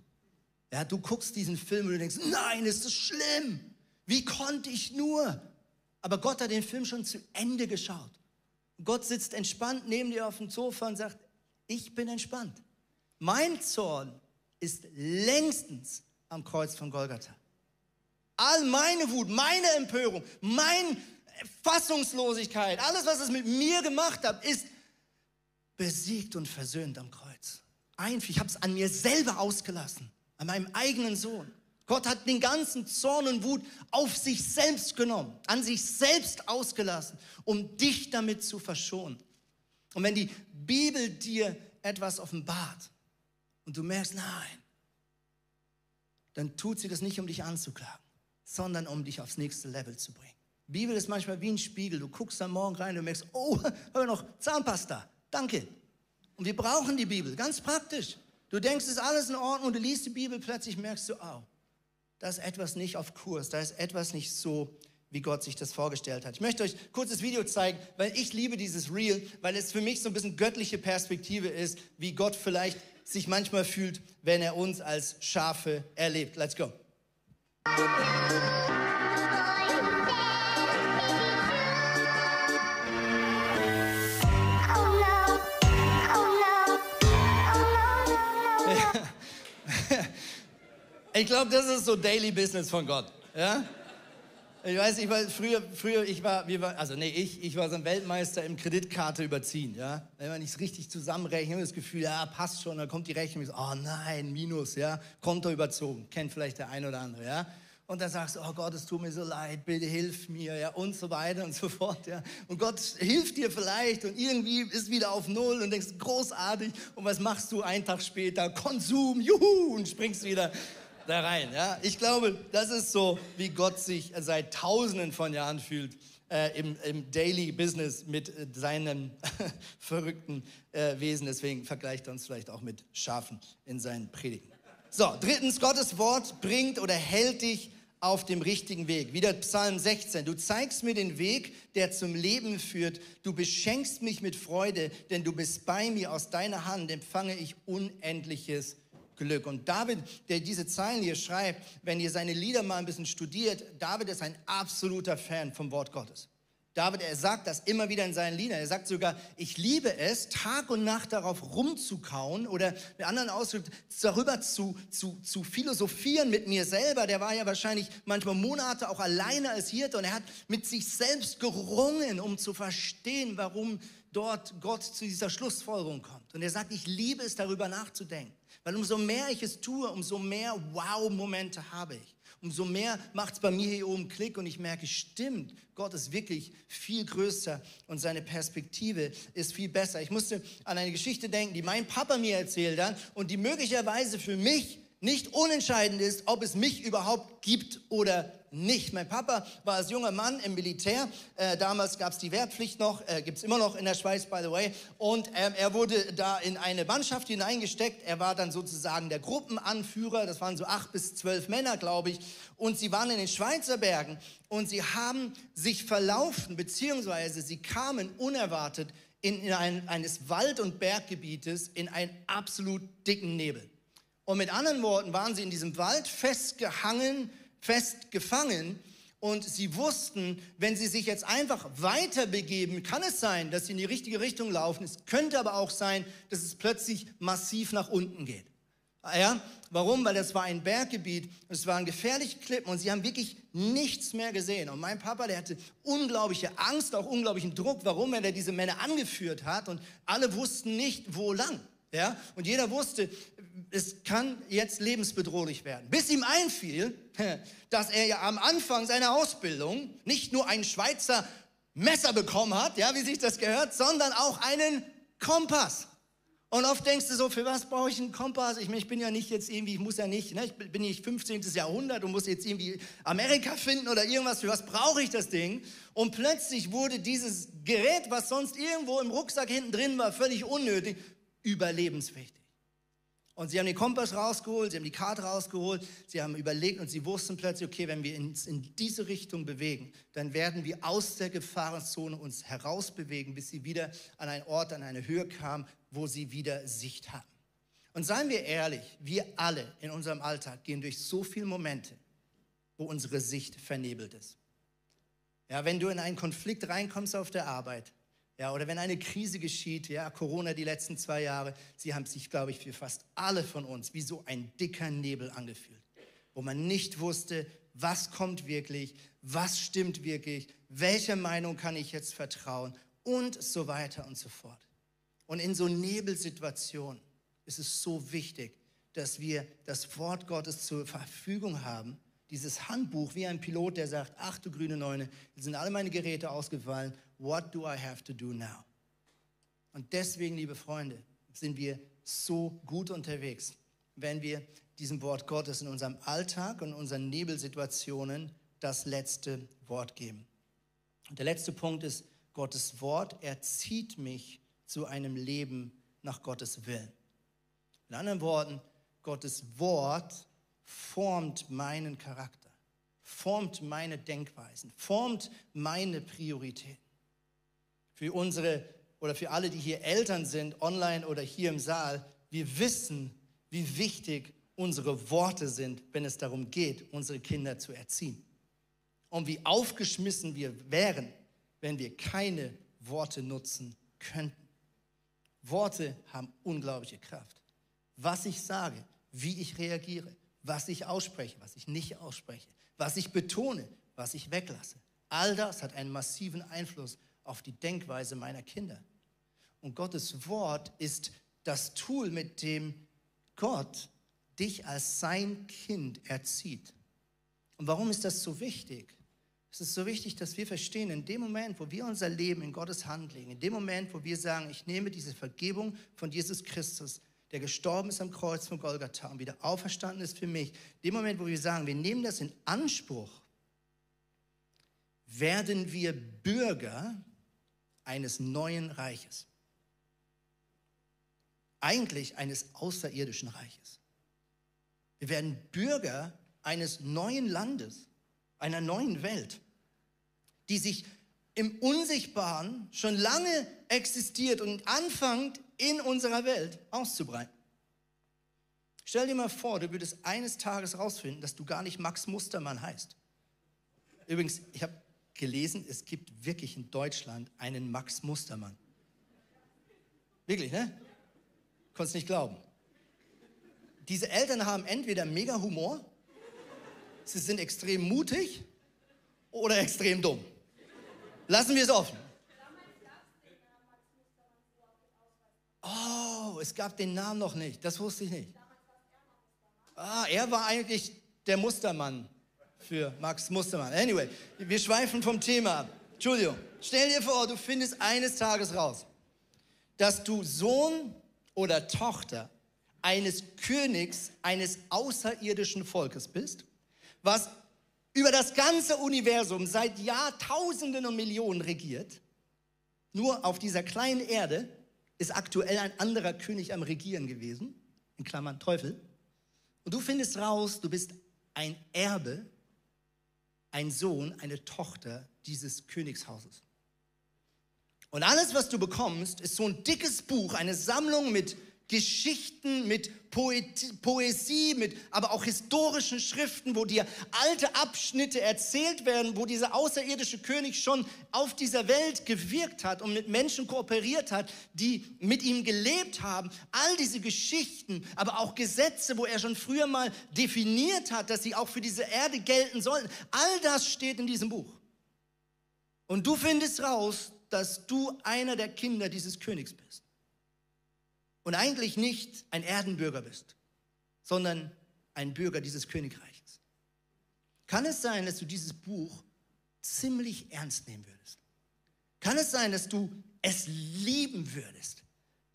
Ja, du guckst diesen Film und du denkst, nein, ist das schlimm. Wie konnte ich nur? Aber Gott hat den Film schon zu Ende geschaut. Gott sitzt entspannt neben dir auf dem Sofa und sagt, ich bin entspannt. Mein Zorn ist längstens am Kreuz von Golgatha. All meine Wut, meine Empörung, meine Fassungslosigkeit, alles, was es mit mir gemacht hat, ist besiegt und versöhnt am Kreuz. Einfach, ich habe es an mir selber ausgelassen, an meinem eigenen Sohn. Gott hat den ganzen Zorn und Wut auf sich selbst genommen, an sich selbst ausgelassen, um dich damit zu verschonen. Und wenn die Bibel dir etwas offenbart und du merkst, nein, dann tut sie das nicht, um dich anzuklagen, sondern um dich aufs nächste Level zu bringen. Die Bibel ist manchmal wie ein Spiegel. Du guckst am Morgen rein und merkst, oh, habe noch Zahnpasta. Danke. Und wir brauchen die Bibel, ganz praktisch. Du denkst, es ist alles in Ordnung und du liest die Bibel, plötzlich merkst du, oh, da ist etwas nicht auf Kurs, da ist etwas nicht so, wie Gott sich das vorgestellt hat. Ich möchte euch ein kurzes Video zeigen, weil ich liebe dieses Reel, weil es für mich so ein bisschen göttliche Perspektive ist, wie Gott vielleicht sich manchmal fühlt, wenn er uns als Schafe erlebt. Let's go. Ich glaube, das ist so Daily Business von Gott. Ja? Ich weiß, ich war früher, früher, ich war, wir war, also nee, ich, ich war so ein Weltmeister im Kreditkarte überziehen, ja. Wenn man nicht richtig zusammenrechnet, das Gefühl, ja, passt schon, dann kommt die Rechnung, ich so, oh nein, Minus, ja, Konto überzogen, kennt vielleicht der ein oder andere, ja. Und dann sagst du, oh Gott, es tut mir so leid, bitte hilf mir, ja, und so weiter und so fort, ja. Und Gott hilft dir vielleicht und irgendwie ist wieder auf Null und denkst, großartig. Und was machst du einen Tag später? Konsum, juhu, und springst wieder da rein. Ja? Ich glaube, das ist so, wie Gott sich seit Tausenden von Jahren fühlt. Äh, im, im, Daily Business mit äh, seinem verrückten äh, Wesen. Deswegen vergleicht er uns vielleicht auch mit Schafen in seinen Predigen. So, drittens, Gottes Wort bringt oder hält dich auf dem richtigen Weg. Wieder Psalm 16. Du zeigst mir den Weg, der zum Leben führt. Du beschenkst mich mit Freude, denn du bist bei mir. Aus deiner Hand empfange ich unendliches Glück. Und David, der diese Zeilen hier schreibt, wenn ihr seine Lieder mal ein bisschen studiert, David ist ein absoluter Fan vom Wort Gottes. David, er sagt das immer wieder in seinen Liedern. Er sagt sogar, ich liebe es, Tag und Nacht darauf rumzukauen oder mit anderen Ausdrücken darüber zu, zu, zu philosophieren mit mir selber. Der war ja wahrscheinlich manchmal Monate auch alleine als Hirte und er hat mit sich selbst gerungen, um zu verstehen, warum dort Gott zu dieser Schlussfolgerung kommt. Und er sagt, ich liebe es, darüber nachzudenken. Weil umso mehr ich es tue, umso mehr Wow-Momente habe ich. Umso mehr macht es bei mir hier oben Klick und ich merke, stimmt, Gott ist wirklich viel größer und seine Perspektive ist viel besser. Ich musste an eine Geschichte denken, die mein Papa mir erzählt hat und die möglicherweise für mich nicht unentscheidend ist, ob es mich überhaupt gibt oder nicht. Mein Papa war als junger Mann im Militär. Äh, damals gab es die Wehrpflicht noch, äh, gibt es immer noch in der Schweiz, by the way. Und ähm, er wurde da in eine Mannschaft hineingesteckt. Er war dann sozusagen der Gruppenanführer. Das waren so acht bis zwölf Männer, glaube ich. Und sie waren in den Schweizer Bergen und sie haben sich verlaufen, beziehungsweise sie kamen unerwartet in, in ein, eines Wald- und Berggebietes in einen absolut dicken Nebel. Und mit anderen Worten waren sie in diesem Wald festgehangen, festgefangen und sie wussten, wenn sie sich jetzt einfach weiter begeben, kann es sein, dass sie in die richtige Richtung laufen. Es könnte aber auch sein, dass es plötzlich massiv nach unten geht. Ja, warum? Weil das war ein Berggebiet, es waren gefährliche Klippen und sie haben wirklich nichts mehr gesehen. Und mein Papa, der hatte unglaubliche Angst, auch unglaublichen Druck, warum er diese Männer angeführt hat und alle wussten nicht, wo lang. Ja? Und jeder wusste, es kann jetzt lebensbedrohlich werden. Bis ihm einfiel, dass er ja am Anfang seiner Ausbildung nicht nur ein Schweizer Messer bekommen hat, ja, wie sich das gehört, sondern auch einen Kompass. Und oft denkst du so, für was brauche ich einen Kompass? Ich, ich bin ja nicht jetzt irgendwie, ich muss ja nicht, ne, ich bin nicht 15. Jahrhundert und muss jetzt irgendwie Amerika finden oder irgendwas. Für was brauche ich das Ding? Und plötzlich wurde dieses Gerät, was sonst irgendwo im Rucksack hinten drin war, völlig unnötig, überlebenswichtig. Und sie haben den Kompass rausgeholt, sie haben die Karte rausgeholt, sie haben überlegt und sie wussten plötzlich, okay, wenn wir uns in diese Richtung bewegen, dann werden wir aus der Gefahrenzone uns herausbewegen, bis sie wieder an einen Ort, an eine Höhe kamen, wo sie wieder Sicht hatten. Und seien wir ehrlich, wir alle in unserem Alltag gehen durch so viele Momente, wo unsere Sicht vernebelt ist. Ja, wenn du in einen Konflikt reinkommst auf der Arbeit, ja, oder wenn eine Krise geschieht, ja, Corona die letzten zwei Jahre, sie haben sich, glaube ich, für fast alle von uns wie so ein dicker Nebel angefühlt, wo man nicht wusste, was kommt wirklich, was stimmt wirklich, welcher Meinung kann ich jetzt vertrauen und so weiter und so fort. Und in so Nebelsituationen ist es so wichtig, dass wir das Wort Gottes zur Verfügung haben, dieses Handbuch wie ein Pilot, der sagt, ach du grüne Neune, sind alle meine Geräte ausgefallen, what do I have to do now? Und deswegen, liebe Freunde, sind wir so gut unterwegs, wenn wir diesem Wort Gottes in unserem Alltag und unseren Nebelsituationen das letzte Wort geben. Und der letzte Punkt ist, Gottes Wort erzieht mich zu einem Leben nach Gottes Willen. In anderen Worten, Gottes Wort formt meinen Charakter, formt meine Denkweisen, formt meine Prioritäten. Für unsere oder für alle, die hier Eltern sind, online oder hier im Saal, wir wissen, wie wichtig unsere Worte sind, wenn es darum geht, unsere Kinder zu erziehen. Und wie aufgeschmissen wir wären, wenn wir keine Worte nutzen könnten. Worte haben unglaubliche Kraft. Was ich sage, wie ich reagiere, was ich ausspreche, was ich nicht ausspreche, was ich betone, was ich weglasse. All das hat einen massiven Einfluss auf die Denkweise meiner Kinder. Und Gottes Wort ist das Tool, mit dem Gott dich als sein Kind erzieht. Und warum ist das so wichtig? Es ist so wichtig, dass wir verstehen, in dem Moment, wo wir unser Leben in Gottes Hand legen, in dem Moment, wo wir sagen, ich nehme diese Vergebung von Jesus Christus, der gestorben ist am Kreuz von Golgatha und wieder auferstanden ist für mich, in dem Moment, wo wir sagen, wir nehmen das in Anspruch, werden wir Bürger eines neuen Reiches. Eigentlich eines außerirdischen Reiches. Wir werden Bürger eines neuen Landes, einer neuen Welt, die sich im Unsichtbaren schon lange existiert und anfängt in unserer Welt auszubreiten. Stell dir mal vor, du würdest eines Tages herausfinden, dass du gar nicht Max Mustermann heißt. Übrigens, ich habe gelesen, es gibt wirklich in Deutschland einen Max Mustermann. Wirklich, ne? Konntest nicht glauben. Diese Eltern haben entweder mega Humor, sie sind extrem mutig oder extrem dumm. Lassen wir es offen. Oh, es gab den Namen noch nicht. Das wusste ich nicht. Ah, er war eigentlich der Mustermann für Max Mustermann. Anyway, wir schweifen vom Thema ab. Entschuldigung. Stell dir vor, du findest eines Tages raus, dass du Sohn oder Tochter eines Königs eines außerirdischen Volkes bist, was über das ganze Universum seit Jahrtausenden und Millionen regiert. Nur auf dieser kleinen Erde ist aktuell ein anderer König am Regieren gewesen, in Klammern Teufel. Und du findest raus, du bist ein Erbe ein Sohn, eine Tochter dieses Königshauses. Und alles, was du bekommst, ist so ein dickes Buch, eine Sammlung mit Geschichten, mit Poesie, mit aber auch historischen Schriften, wo dir alte Abschnitte erzählt werden, wo dieser außerirdische König schon auf dieser Welt gewirkt hat und mit Menschen kooperiert hat, die mit ihm gelebt haben. All diese Geschichten, aber auch Gesetze, wo er schon früher mal definiert hat, dass sie auch für diese Erde gelten sollten. All das steht in diesem Buch. Und du findest raus, dass du einer der Kinder dieses Königs bist und eigentlich nicht ein Erdenbürger bist, sondern ein Bürger dieses Königreiches. Kann es sein, dass du dieses Buch ziemlich ernst nehmen würdest? Kann es sein, dass du es lieben würdest,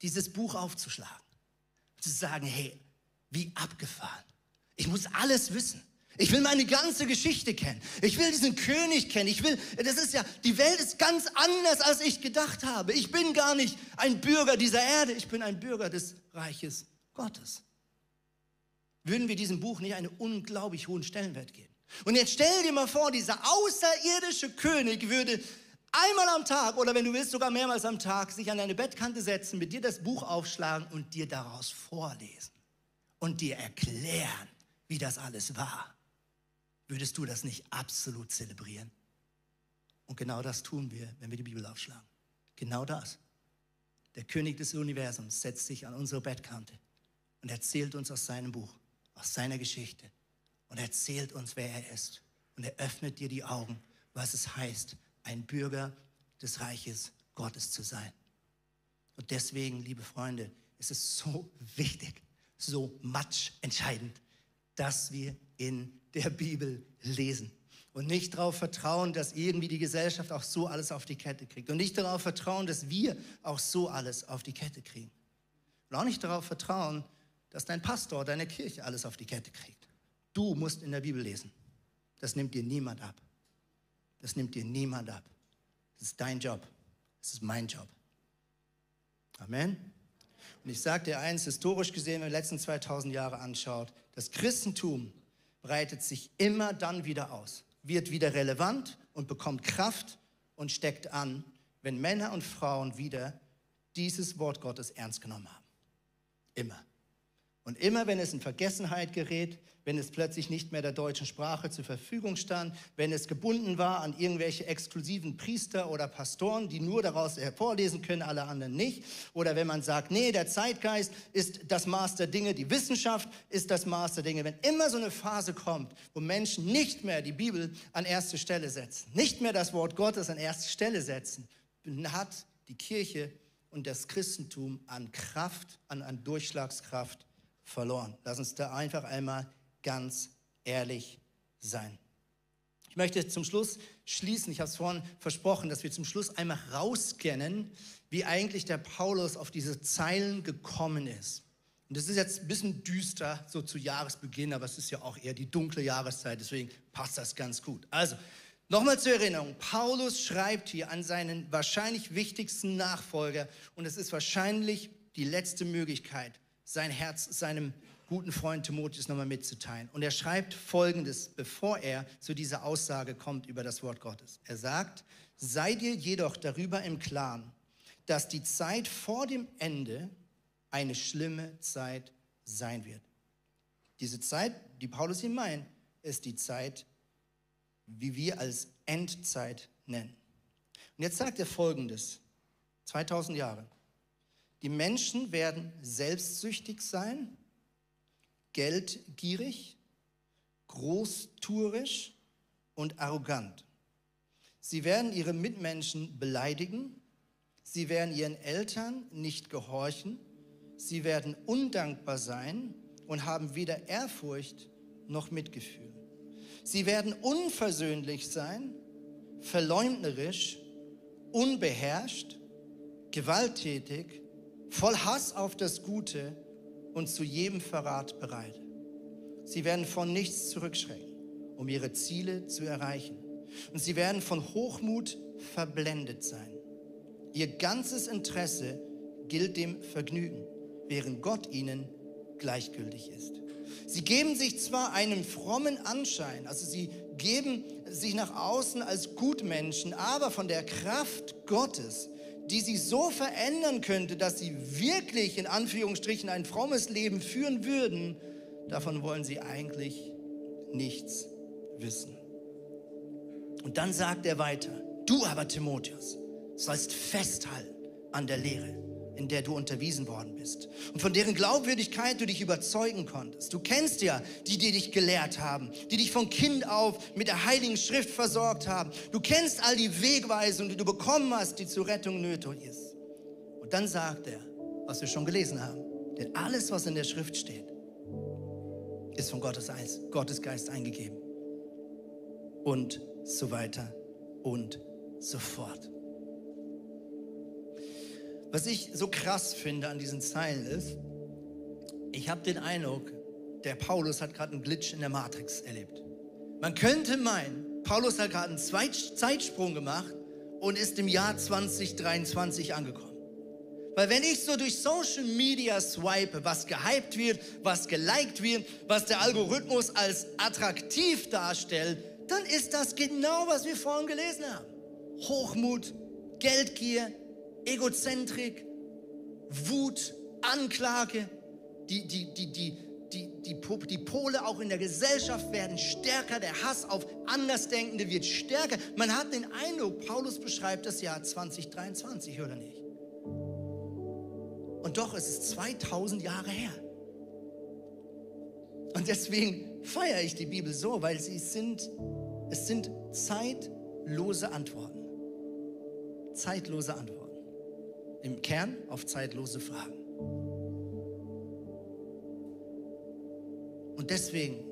dieses Buch aufzuschlagen? Zu sagen, hey, wie abgefahren. Ich muss alles wissen. Ich will meine ganze Geschichte kennen. Ich will diesen König kennen. Ich will, das ist ja, die Welt ist ganz anders, als ich gedacht habe. Ich bin gar nicht ein Bürger dieser Erde. Ich bin ein Bürger des Reiches Gottes. Würden wir diesem Buch nicht einen unglaublich hohen Stellenwert geben? Und jetzt stell dir mal vor, dieser außerirdische König würde einmal am Tag oder wenn du willst sogar mehrmals am Tag sich an deine Bettkante setzen, mit dir das Buch aufschlagen und dir daraus vorlesen und dir erklären, wie das alles war würdest du das nicht absolut zelebrieren Und genau das tun wir, wenn wir die Bibel aufschlagen. Genau das. Der König des Universums setzt sich an unsere Bettkante und erzählt uns aus seinem Buch, aus seiner Geschichte und erzählt uns, wer er ist. Und er öffnet dir die Augen, was es heißt, ein Bürger des Reiches Gottes zu sein. Und deswegen, liebe Freunde, ist es so wichtig, so much entscheidend, dass wir in der Bibel lesen und nicht darauf vertrauen, dass irgendwie die Gesellschaft auch so alles auf die Kette kriegt und nicht darauf vertrauen, dass wir auch so alles auf die Kette kriegen. Und auch nicht darauf vertrauen, dass dein Pastor, deine Kirche alles auf die Kette kriegt. Du musst in der Bibel lesen. Das nimmt dir niemand ab. Das nimmt dir niemand ab. Das ist dein Job. Das ist mein Job. Amen. Und ich sage dir eins, historisch gesehen, wenn man die letzten 2000 Jahre anschaut, das Christentum breitet sich immer dann wieder aus, wird wieder relevant und bekommt Kraft und steckt an, wenn Männer und Frauen wieder dieses Wort Gottes ernst genommen haben. Immer. Und immer, wenn es in Vergessenheit gerät, wenn es plötzlich nicht mehr der deutschen Sprache zur Verfügung stand, wenn es gebunden war an irgendwelche exklusiven Priester oder Pastoren, die nur daraus hervorlesen können, alle anderen nicht, oder wenn man sagt, nee, der Zeitgeist ist das Maß der Dinge, die Wissenschaft ist das Maß der Dinge, wenn immer so eine Phase kommt, wo Menschen nicht mehr die Bibel an erste Stelle setzen, nicht mehr das Wort Gottes an erste Stelle setzen, hat die Kirche und das Christentum an Kraft, an, an Durchschlagskraft verloren. Lass uns da einfach einmal ganz ehrlich sein. Ich möchte zum Schluss schließen. Ich habe es vorhin versprochen, dass wir zum Schluss einmal rausscannen, wie eigentlich der Paulus auf diese Zeilen gekommen ist. Und das ist jetzt ein bisschen düster, so zu Jahresbeginn, aber es ist ja auch eher die dunkle Jahreszeit, deswegen passt das ganz gut. Also, nochmal zur Erinnerung. Paulus schreibt hier an seinen wahrscheinlich wichtigsten Nachfolger und es ist wahrscheinlich die letzte Möglichkeit, sein Herz seinem guten Freund Timotheus nochmal mitzuteilen. Und er schreibt Folgendes, bevor er zu dieser Aussage kommt über das Wort Gottes. Er sagt, sei dir jedoch darüber im Klaren, dass die Zeit vor dem Ende eine schlimme Zeit sein wird. Diese Zeit, die Paulus hier meint, ist die Zeit, wie wir als Endzeit nennen. Und jetzt sagt er Folgendes, 2000 Jahre. Die Menschen werden selbstsüchtig sein, geldgierig, großtuerisch und arrogant. Sie werden ihre Mitmenschen beleidigen, sie werden ihren Eltern nicht gehorchen, sie werden undankbar sein und haben weder Ehrfurcht noch Mitgefühl. Sie werden unversöhnlich sein, verleumderisch, unbeherrscht, gewalttätig, voll Hass auf das Gute und zu jedem Verrat bereit. Sie werden von nichts zurückschrecken, um ihre Ziele zu erreichen. Und sie werden von Hochmut verblendet sein. Ihr ganzes Interesse gilt dem Vergnügen, während Gott ihnen gleichgültig ist. Sie geben sich zwar einem frommen Anschein, also sie geben sich nach außen als Gutmenschen, aber von der Kraft Gottes die sie so verändern könnte, dass sie wirklich in Anführungsstrichen ein frommes Leben führen würden, davon wollen sie eigentlich nichts wissen. Und dann sagt er weiter, du aber Timotheus sollst festhalten an der Lehre in der du unterwiesen worden bist und von deren Glaubwürdigkeit du dich überzeugen konntest. Du kennst ja die, die dich gelehrt haben, die dich von Kind auf mit der Heiligen Schrift versorgt haben. Du kennst all die Wegweisungen, die du bekommen hast, die zur Rettung nötig ist. Und dann sagt er, was wir schon gelesen haben, denn alles, was in der Schrift steht, ist von Gottes, Gottes Geist eingegeben. Und so weiter und so fort. Was ich so krass finde an diesen Zeilen ist, ich habe den Eindruck, der Paulus hat gerade einen Glitch in der Matrix erlebt. Man könnte meinen, Paulus hat gerade einen Zeitsprung gemacht und ist im Jahr 2023 angekommen. Weil wenn ich so durch Social Media swipe, was gehypt wird, was geliked wird, was der Algorithmus als attraktiv darstellt, dann ist das genau, was wir vorhin gelesen haben. Hochmut, Geldgier, Egozentrik, Wut, Anklage, die, die, die, die die, die, die Pole auch in der Gesellschaft werden stärker, der Hass auf Andersdenkende wird stärker. Man hat den Eindruck, Paulus beschreibt das Jahr 2023, oder nicht? Und doch ist es 2000 Jahre her. Und deswegen feiere ich die Bibel so, weil sie sind, es sind zeitlose Antworten. Zeitlose Antworten. Im Kern auf zeitlose Fragen. Und deswegen,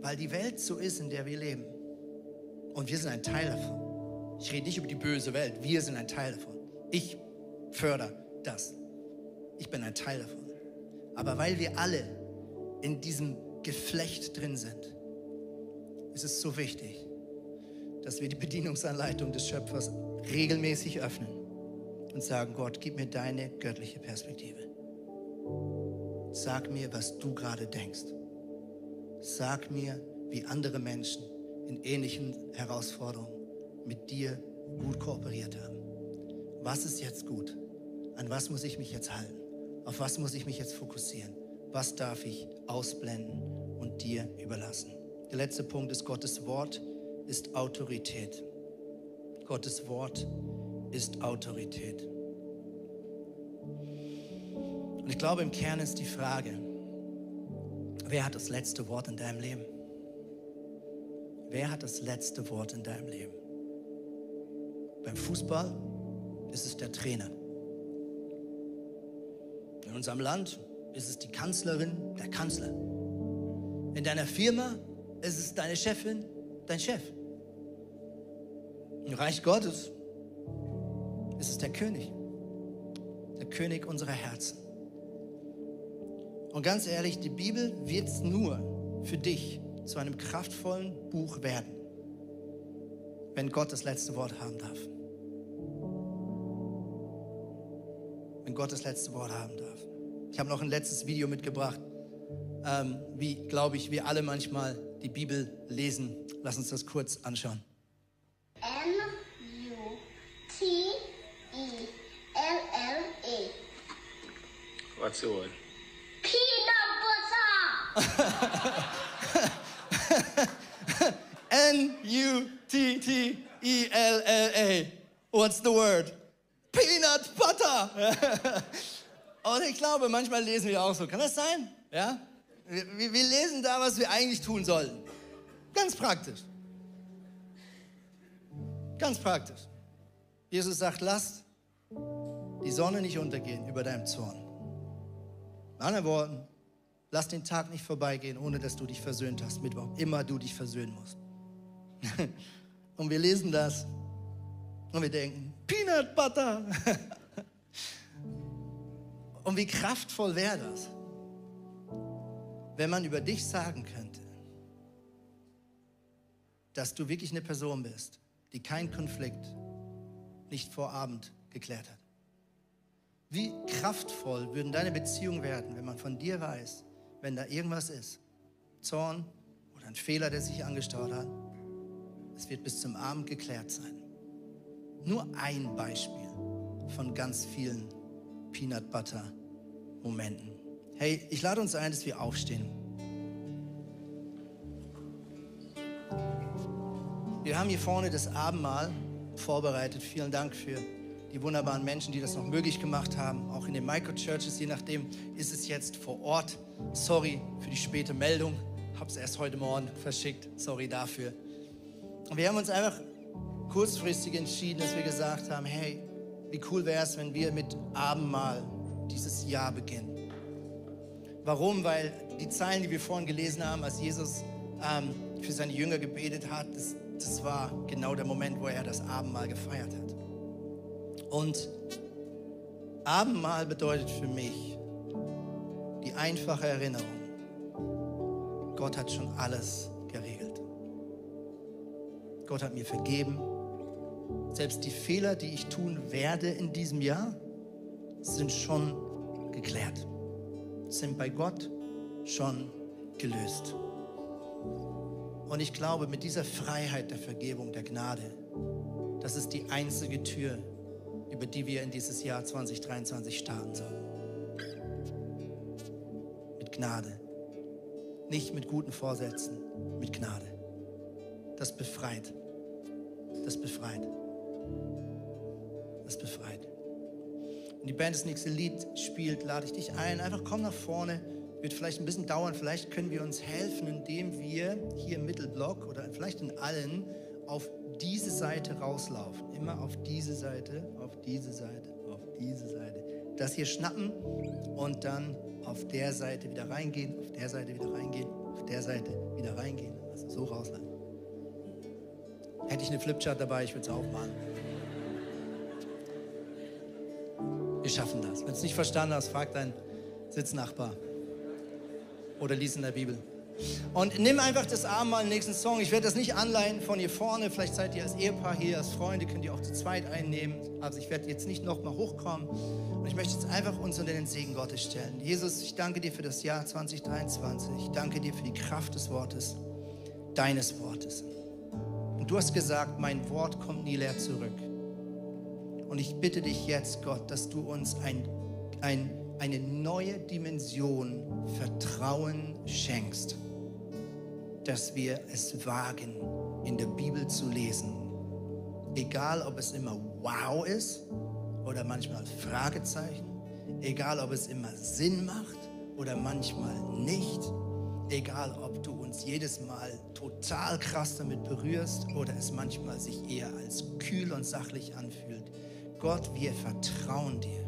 weil die Welt so ist, in der wir leben, und wir sind ein Teil davon. Ich rede nicht über die böse Welt, wir sind ein Teil davon. Ich fördere das. Ich bin ein Teil davon. Aber weil wir alle in diesem Geflecht drin sind, ist es so wichtig, dass wir die Bedienungsanleitung des Schöpfers regelmäßig öffnen und sagen, Gott, gib mir deine göttliche Perspektive. Sag mir, was du gerade denkst. Sag mir, wie andere Menschen in ähnlichen Herausforderungen mit dir gut kooperiert haben. Was ist jetzt gut? An was muss ich mich jetzt halten? Auf was muss ich mich jetzt fokussieren? Was darf ich ausblenden und dir überlassen? Der letzte Punkt ist, Gottes Wort ist Autorität. Gottes Wort ist Autorität. Und ich glaube, im Kern ist die Frage, Wer hat das letzte Wort in deinem Leben? Wer hat das letzte Wort in deinem Leben? Beim Fußball ist es der Trainer. In unserem Land ist es die Kanzlerin, der Kanzler. In deiner Firma ist es deine Chefin, dein Chef. Im Reich Gottes ist es der König, der König unserer Herzen. Und ganz ehrlich, die Bibel wird nur für dich zu einem kraftvollen Buch werden, wenn Gott das letzte Wort haben darf. Wenn Gott das letzte Wort haben darf. Ich habe noch ein letztes Video mitgebracht, ähm, wie, glaube ich, wir alle manchmal die Bibel lesen. Lass uns das kurz anschauen. What's the word? N U T T E L L A. What's the word? Peanut Butter. Und ich glaube, manchmal lesen wir auch so. Kann das sein? Ja? Wir, wir lesen da, was wir eigentlich tun sollten. Ganz praktisch. Ganz praktisch. Jesus sagt, lasst die Sonne nicht untergehen über deinem Zorn. In anderen Worten, Lass den Tag nicht vorbeigehen, ohne dass du dich versöhnt hast, mit wem immer du dich versöhnen musst. und wir lesen das und wir denken, Peanut Butter. und wie kraftvoll wäre das, wenn man über dich sagen könnte, dass du wirklich eine Person bist, die keinen Konflikt nicht vor Abend geklärt hat. Wie kraftvoll würden deine Beziehungen werden, wenn man von dir weiß, wenn da irgendwas ist, Zorn oder ein Fehler, der sich angestaut hat, es wird bis zum Abend geklärt sein. Nur ein Beispiel von ganz vielen Peanut Butter Momenten. Hey, ich lade uns ein, dass wir aufstehen. Wir haben hier vorne das Abendmahl vorbereitet. Vielen Dank für die wunderbaren Menschen, die das noch möglich gemacht haben. Auch in den Microchurches, je nachdem, ist es jetzt vor Ort. Sorry für die späte Meldung. Habe es erst heute Morgen verschickt. Sorry dafür. Und wir haben uns einfach kurzfristig entschieden, dass wir gesagt haben, hey, wie cool wäre es, wenn wir mit Abendmahl dieses Jahr beginnen. Warum? Weil die Zeilen, die wir vorhin gelesen haben, als Jesus ähm, für seine Jünger gebetet hat, das, das war genau der Moment, wo er das Abendmahl gefeiert hat. Und Abendmahl bedeutet für mich die einfache Erinnerung, Gott hat schon alles geregelt. Gott hat mir vergeben. Selbst die Fehler, die ich tun werde in diesem Jahr, sind schon geklärt, sind bei Gott schon gelöst. Und ich glaube, mit dieser Freiheit der Vergebung, der Gnade, das ist die einzige Tür, über die wir in dieses Jahr 2023 starten sollen. Mit Gnade, nicht mit guten Vorsätzen, mit Gnade. Das befreit. Das befreit. Das befreit. Und die Band das nächste Lied spielt, lade ich dich ein. Einfach komm nach vorne. Wird vielleicht ein bisschen dauern. Vielleicht können wir uns helfen, indem wir hier im Mittelblock oder vielleicht in allen auf diese Seite rauslaufen. Immer auf diese Seite, auf diese Seite, auf diese Seite. Das hier schnappen und dann auf der Seite wieder reingehen, auf der Seite wieder reingehen, auf der Seite wieder reingehen. Also so rauslaufen. Hätte ich eine Flipchart dabei, ich würde es aufmachen. Wir schaffen das. Wenn du es nicht verstanden hast, frag deinen Sitznachbar oder lies in der Bibel. Und nimm einfach das Arm mal im nächsten Song. Ich werde das nicht anleihen von hier vorne. Vielleicht seid ihr als Ehepaar hier, als Freunde, könnt ihr auch zu zweit einnehmen. Also ich werde jetzt nicht nochmal hochkommen. Und ich möchte jetzt einfach uns unter den Segen Gottes stellen. Jesus, ich danke dir für das Jahr 2023. Ich danke dir für die Kraft des Wortes, deines Wortes. Und du hast gesagt, mein Wort kommt nie leer zurück. Und ich bitte dich jetzt, Gott, dass du uns ein, ein, eine neue Dimension Vertrauen schenkst, dass wir es wagen, in der Bibel zu lesen. Egal, ob es immer wow ist oder manchmal Fragezeichen, egal, ob es immer Sinn macht oder manchmal nicht, egal, ob du uns jedes Mal total krass damit berührst oder es manchmal sich eher als kühl und sachlich anfühlt. Gott, wir vertrauen dir.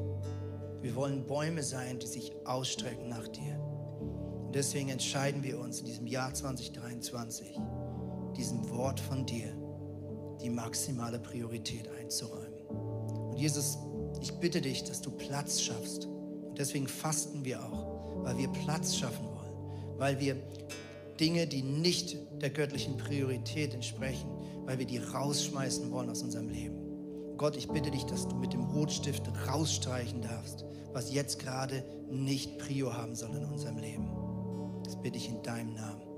Wir wollen Bäume sein, die sich ausstrecken nach dir. Und deswegen entscheiden wir uns in diesem Jahr 2023, diesem Wort von dir die maximale Priorität einzuräumen. Und Jesus, ich bitte dich, dass du Platz schaffst. Und deswegen fasten wir auch, weil wir Platz schaffen wollen, weil wir Dinge, die nicht der göttlichen Priorität entsprechen, weil wir die rausschmeißen wollen aus unserem Leben. Gott, ich bitte dich, dass du mit dem Rotstift rausstreichen darfst, was jetzt gerade nicht Prio haben soll in unserem Leben. Das bitte ich in deinem Namen.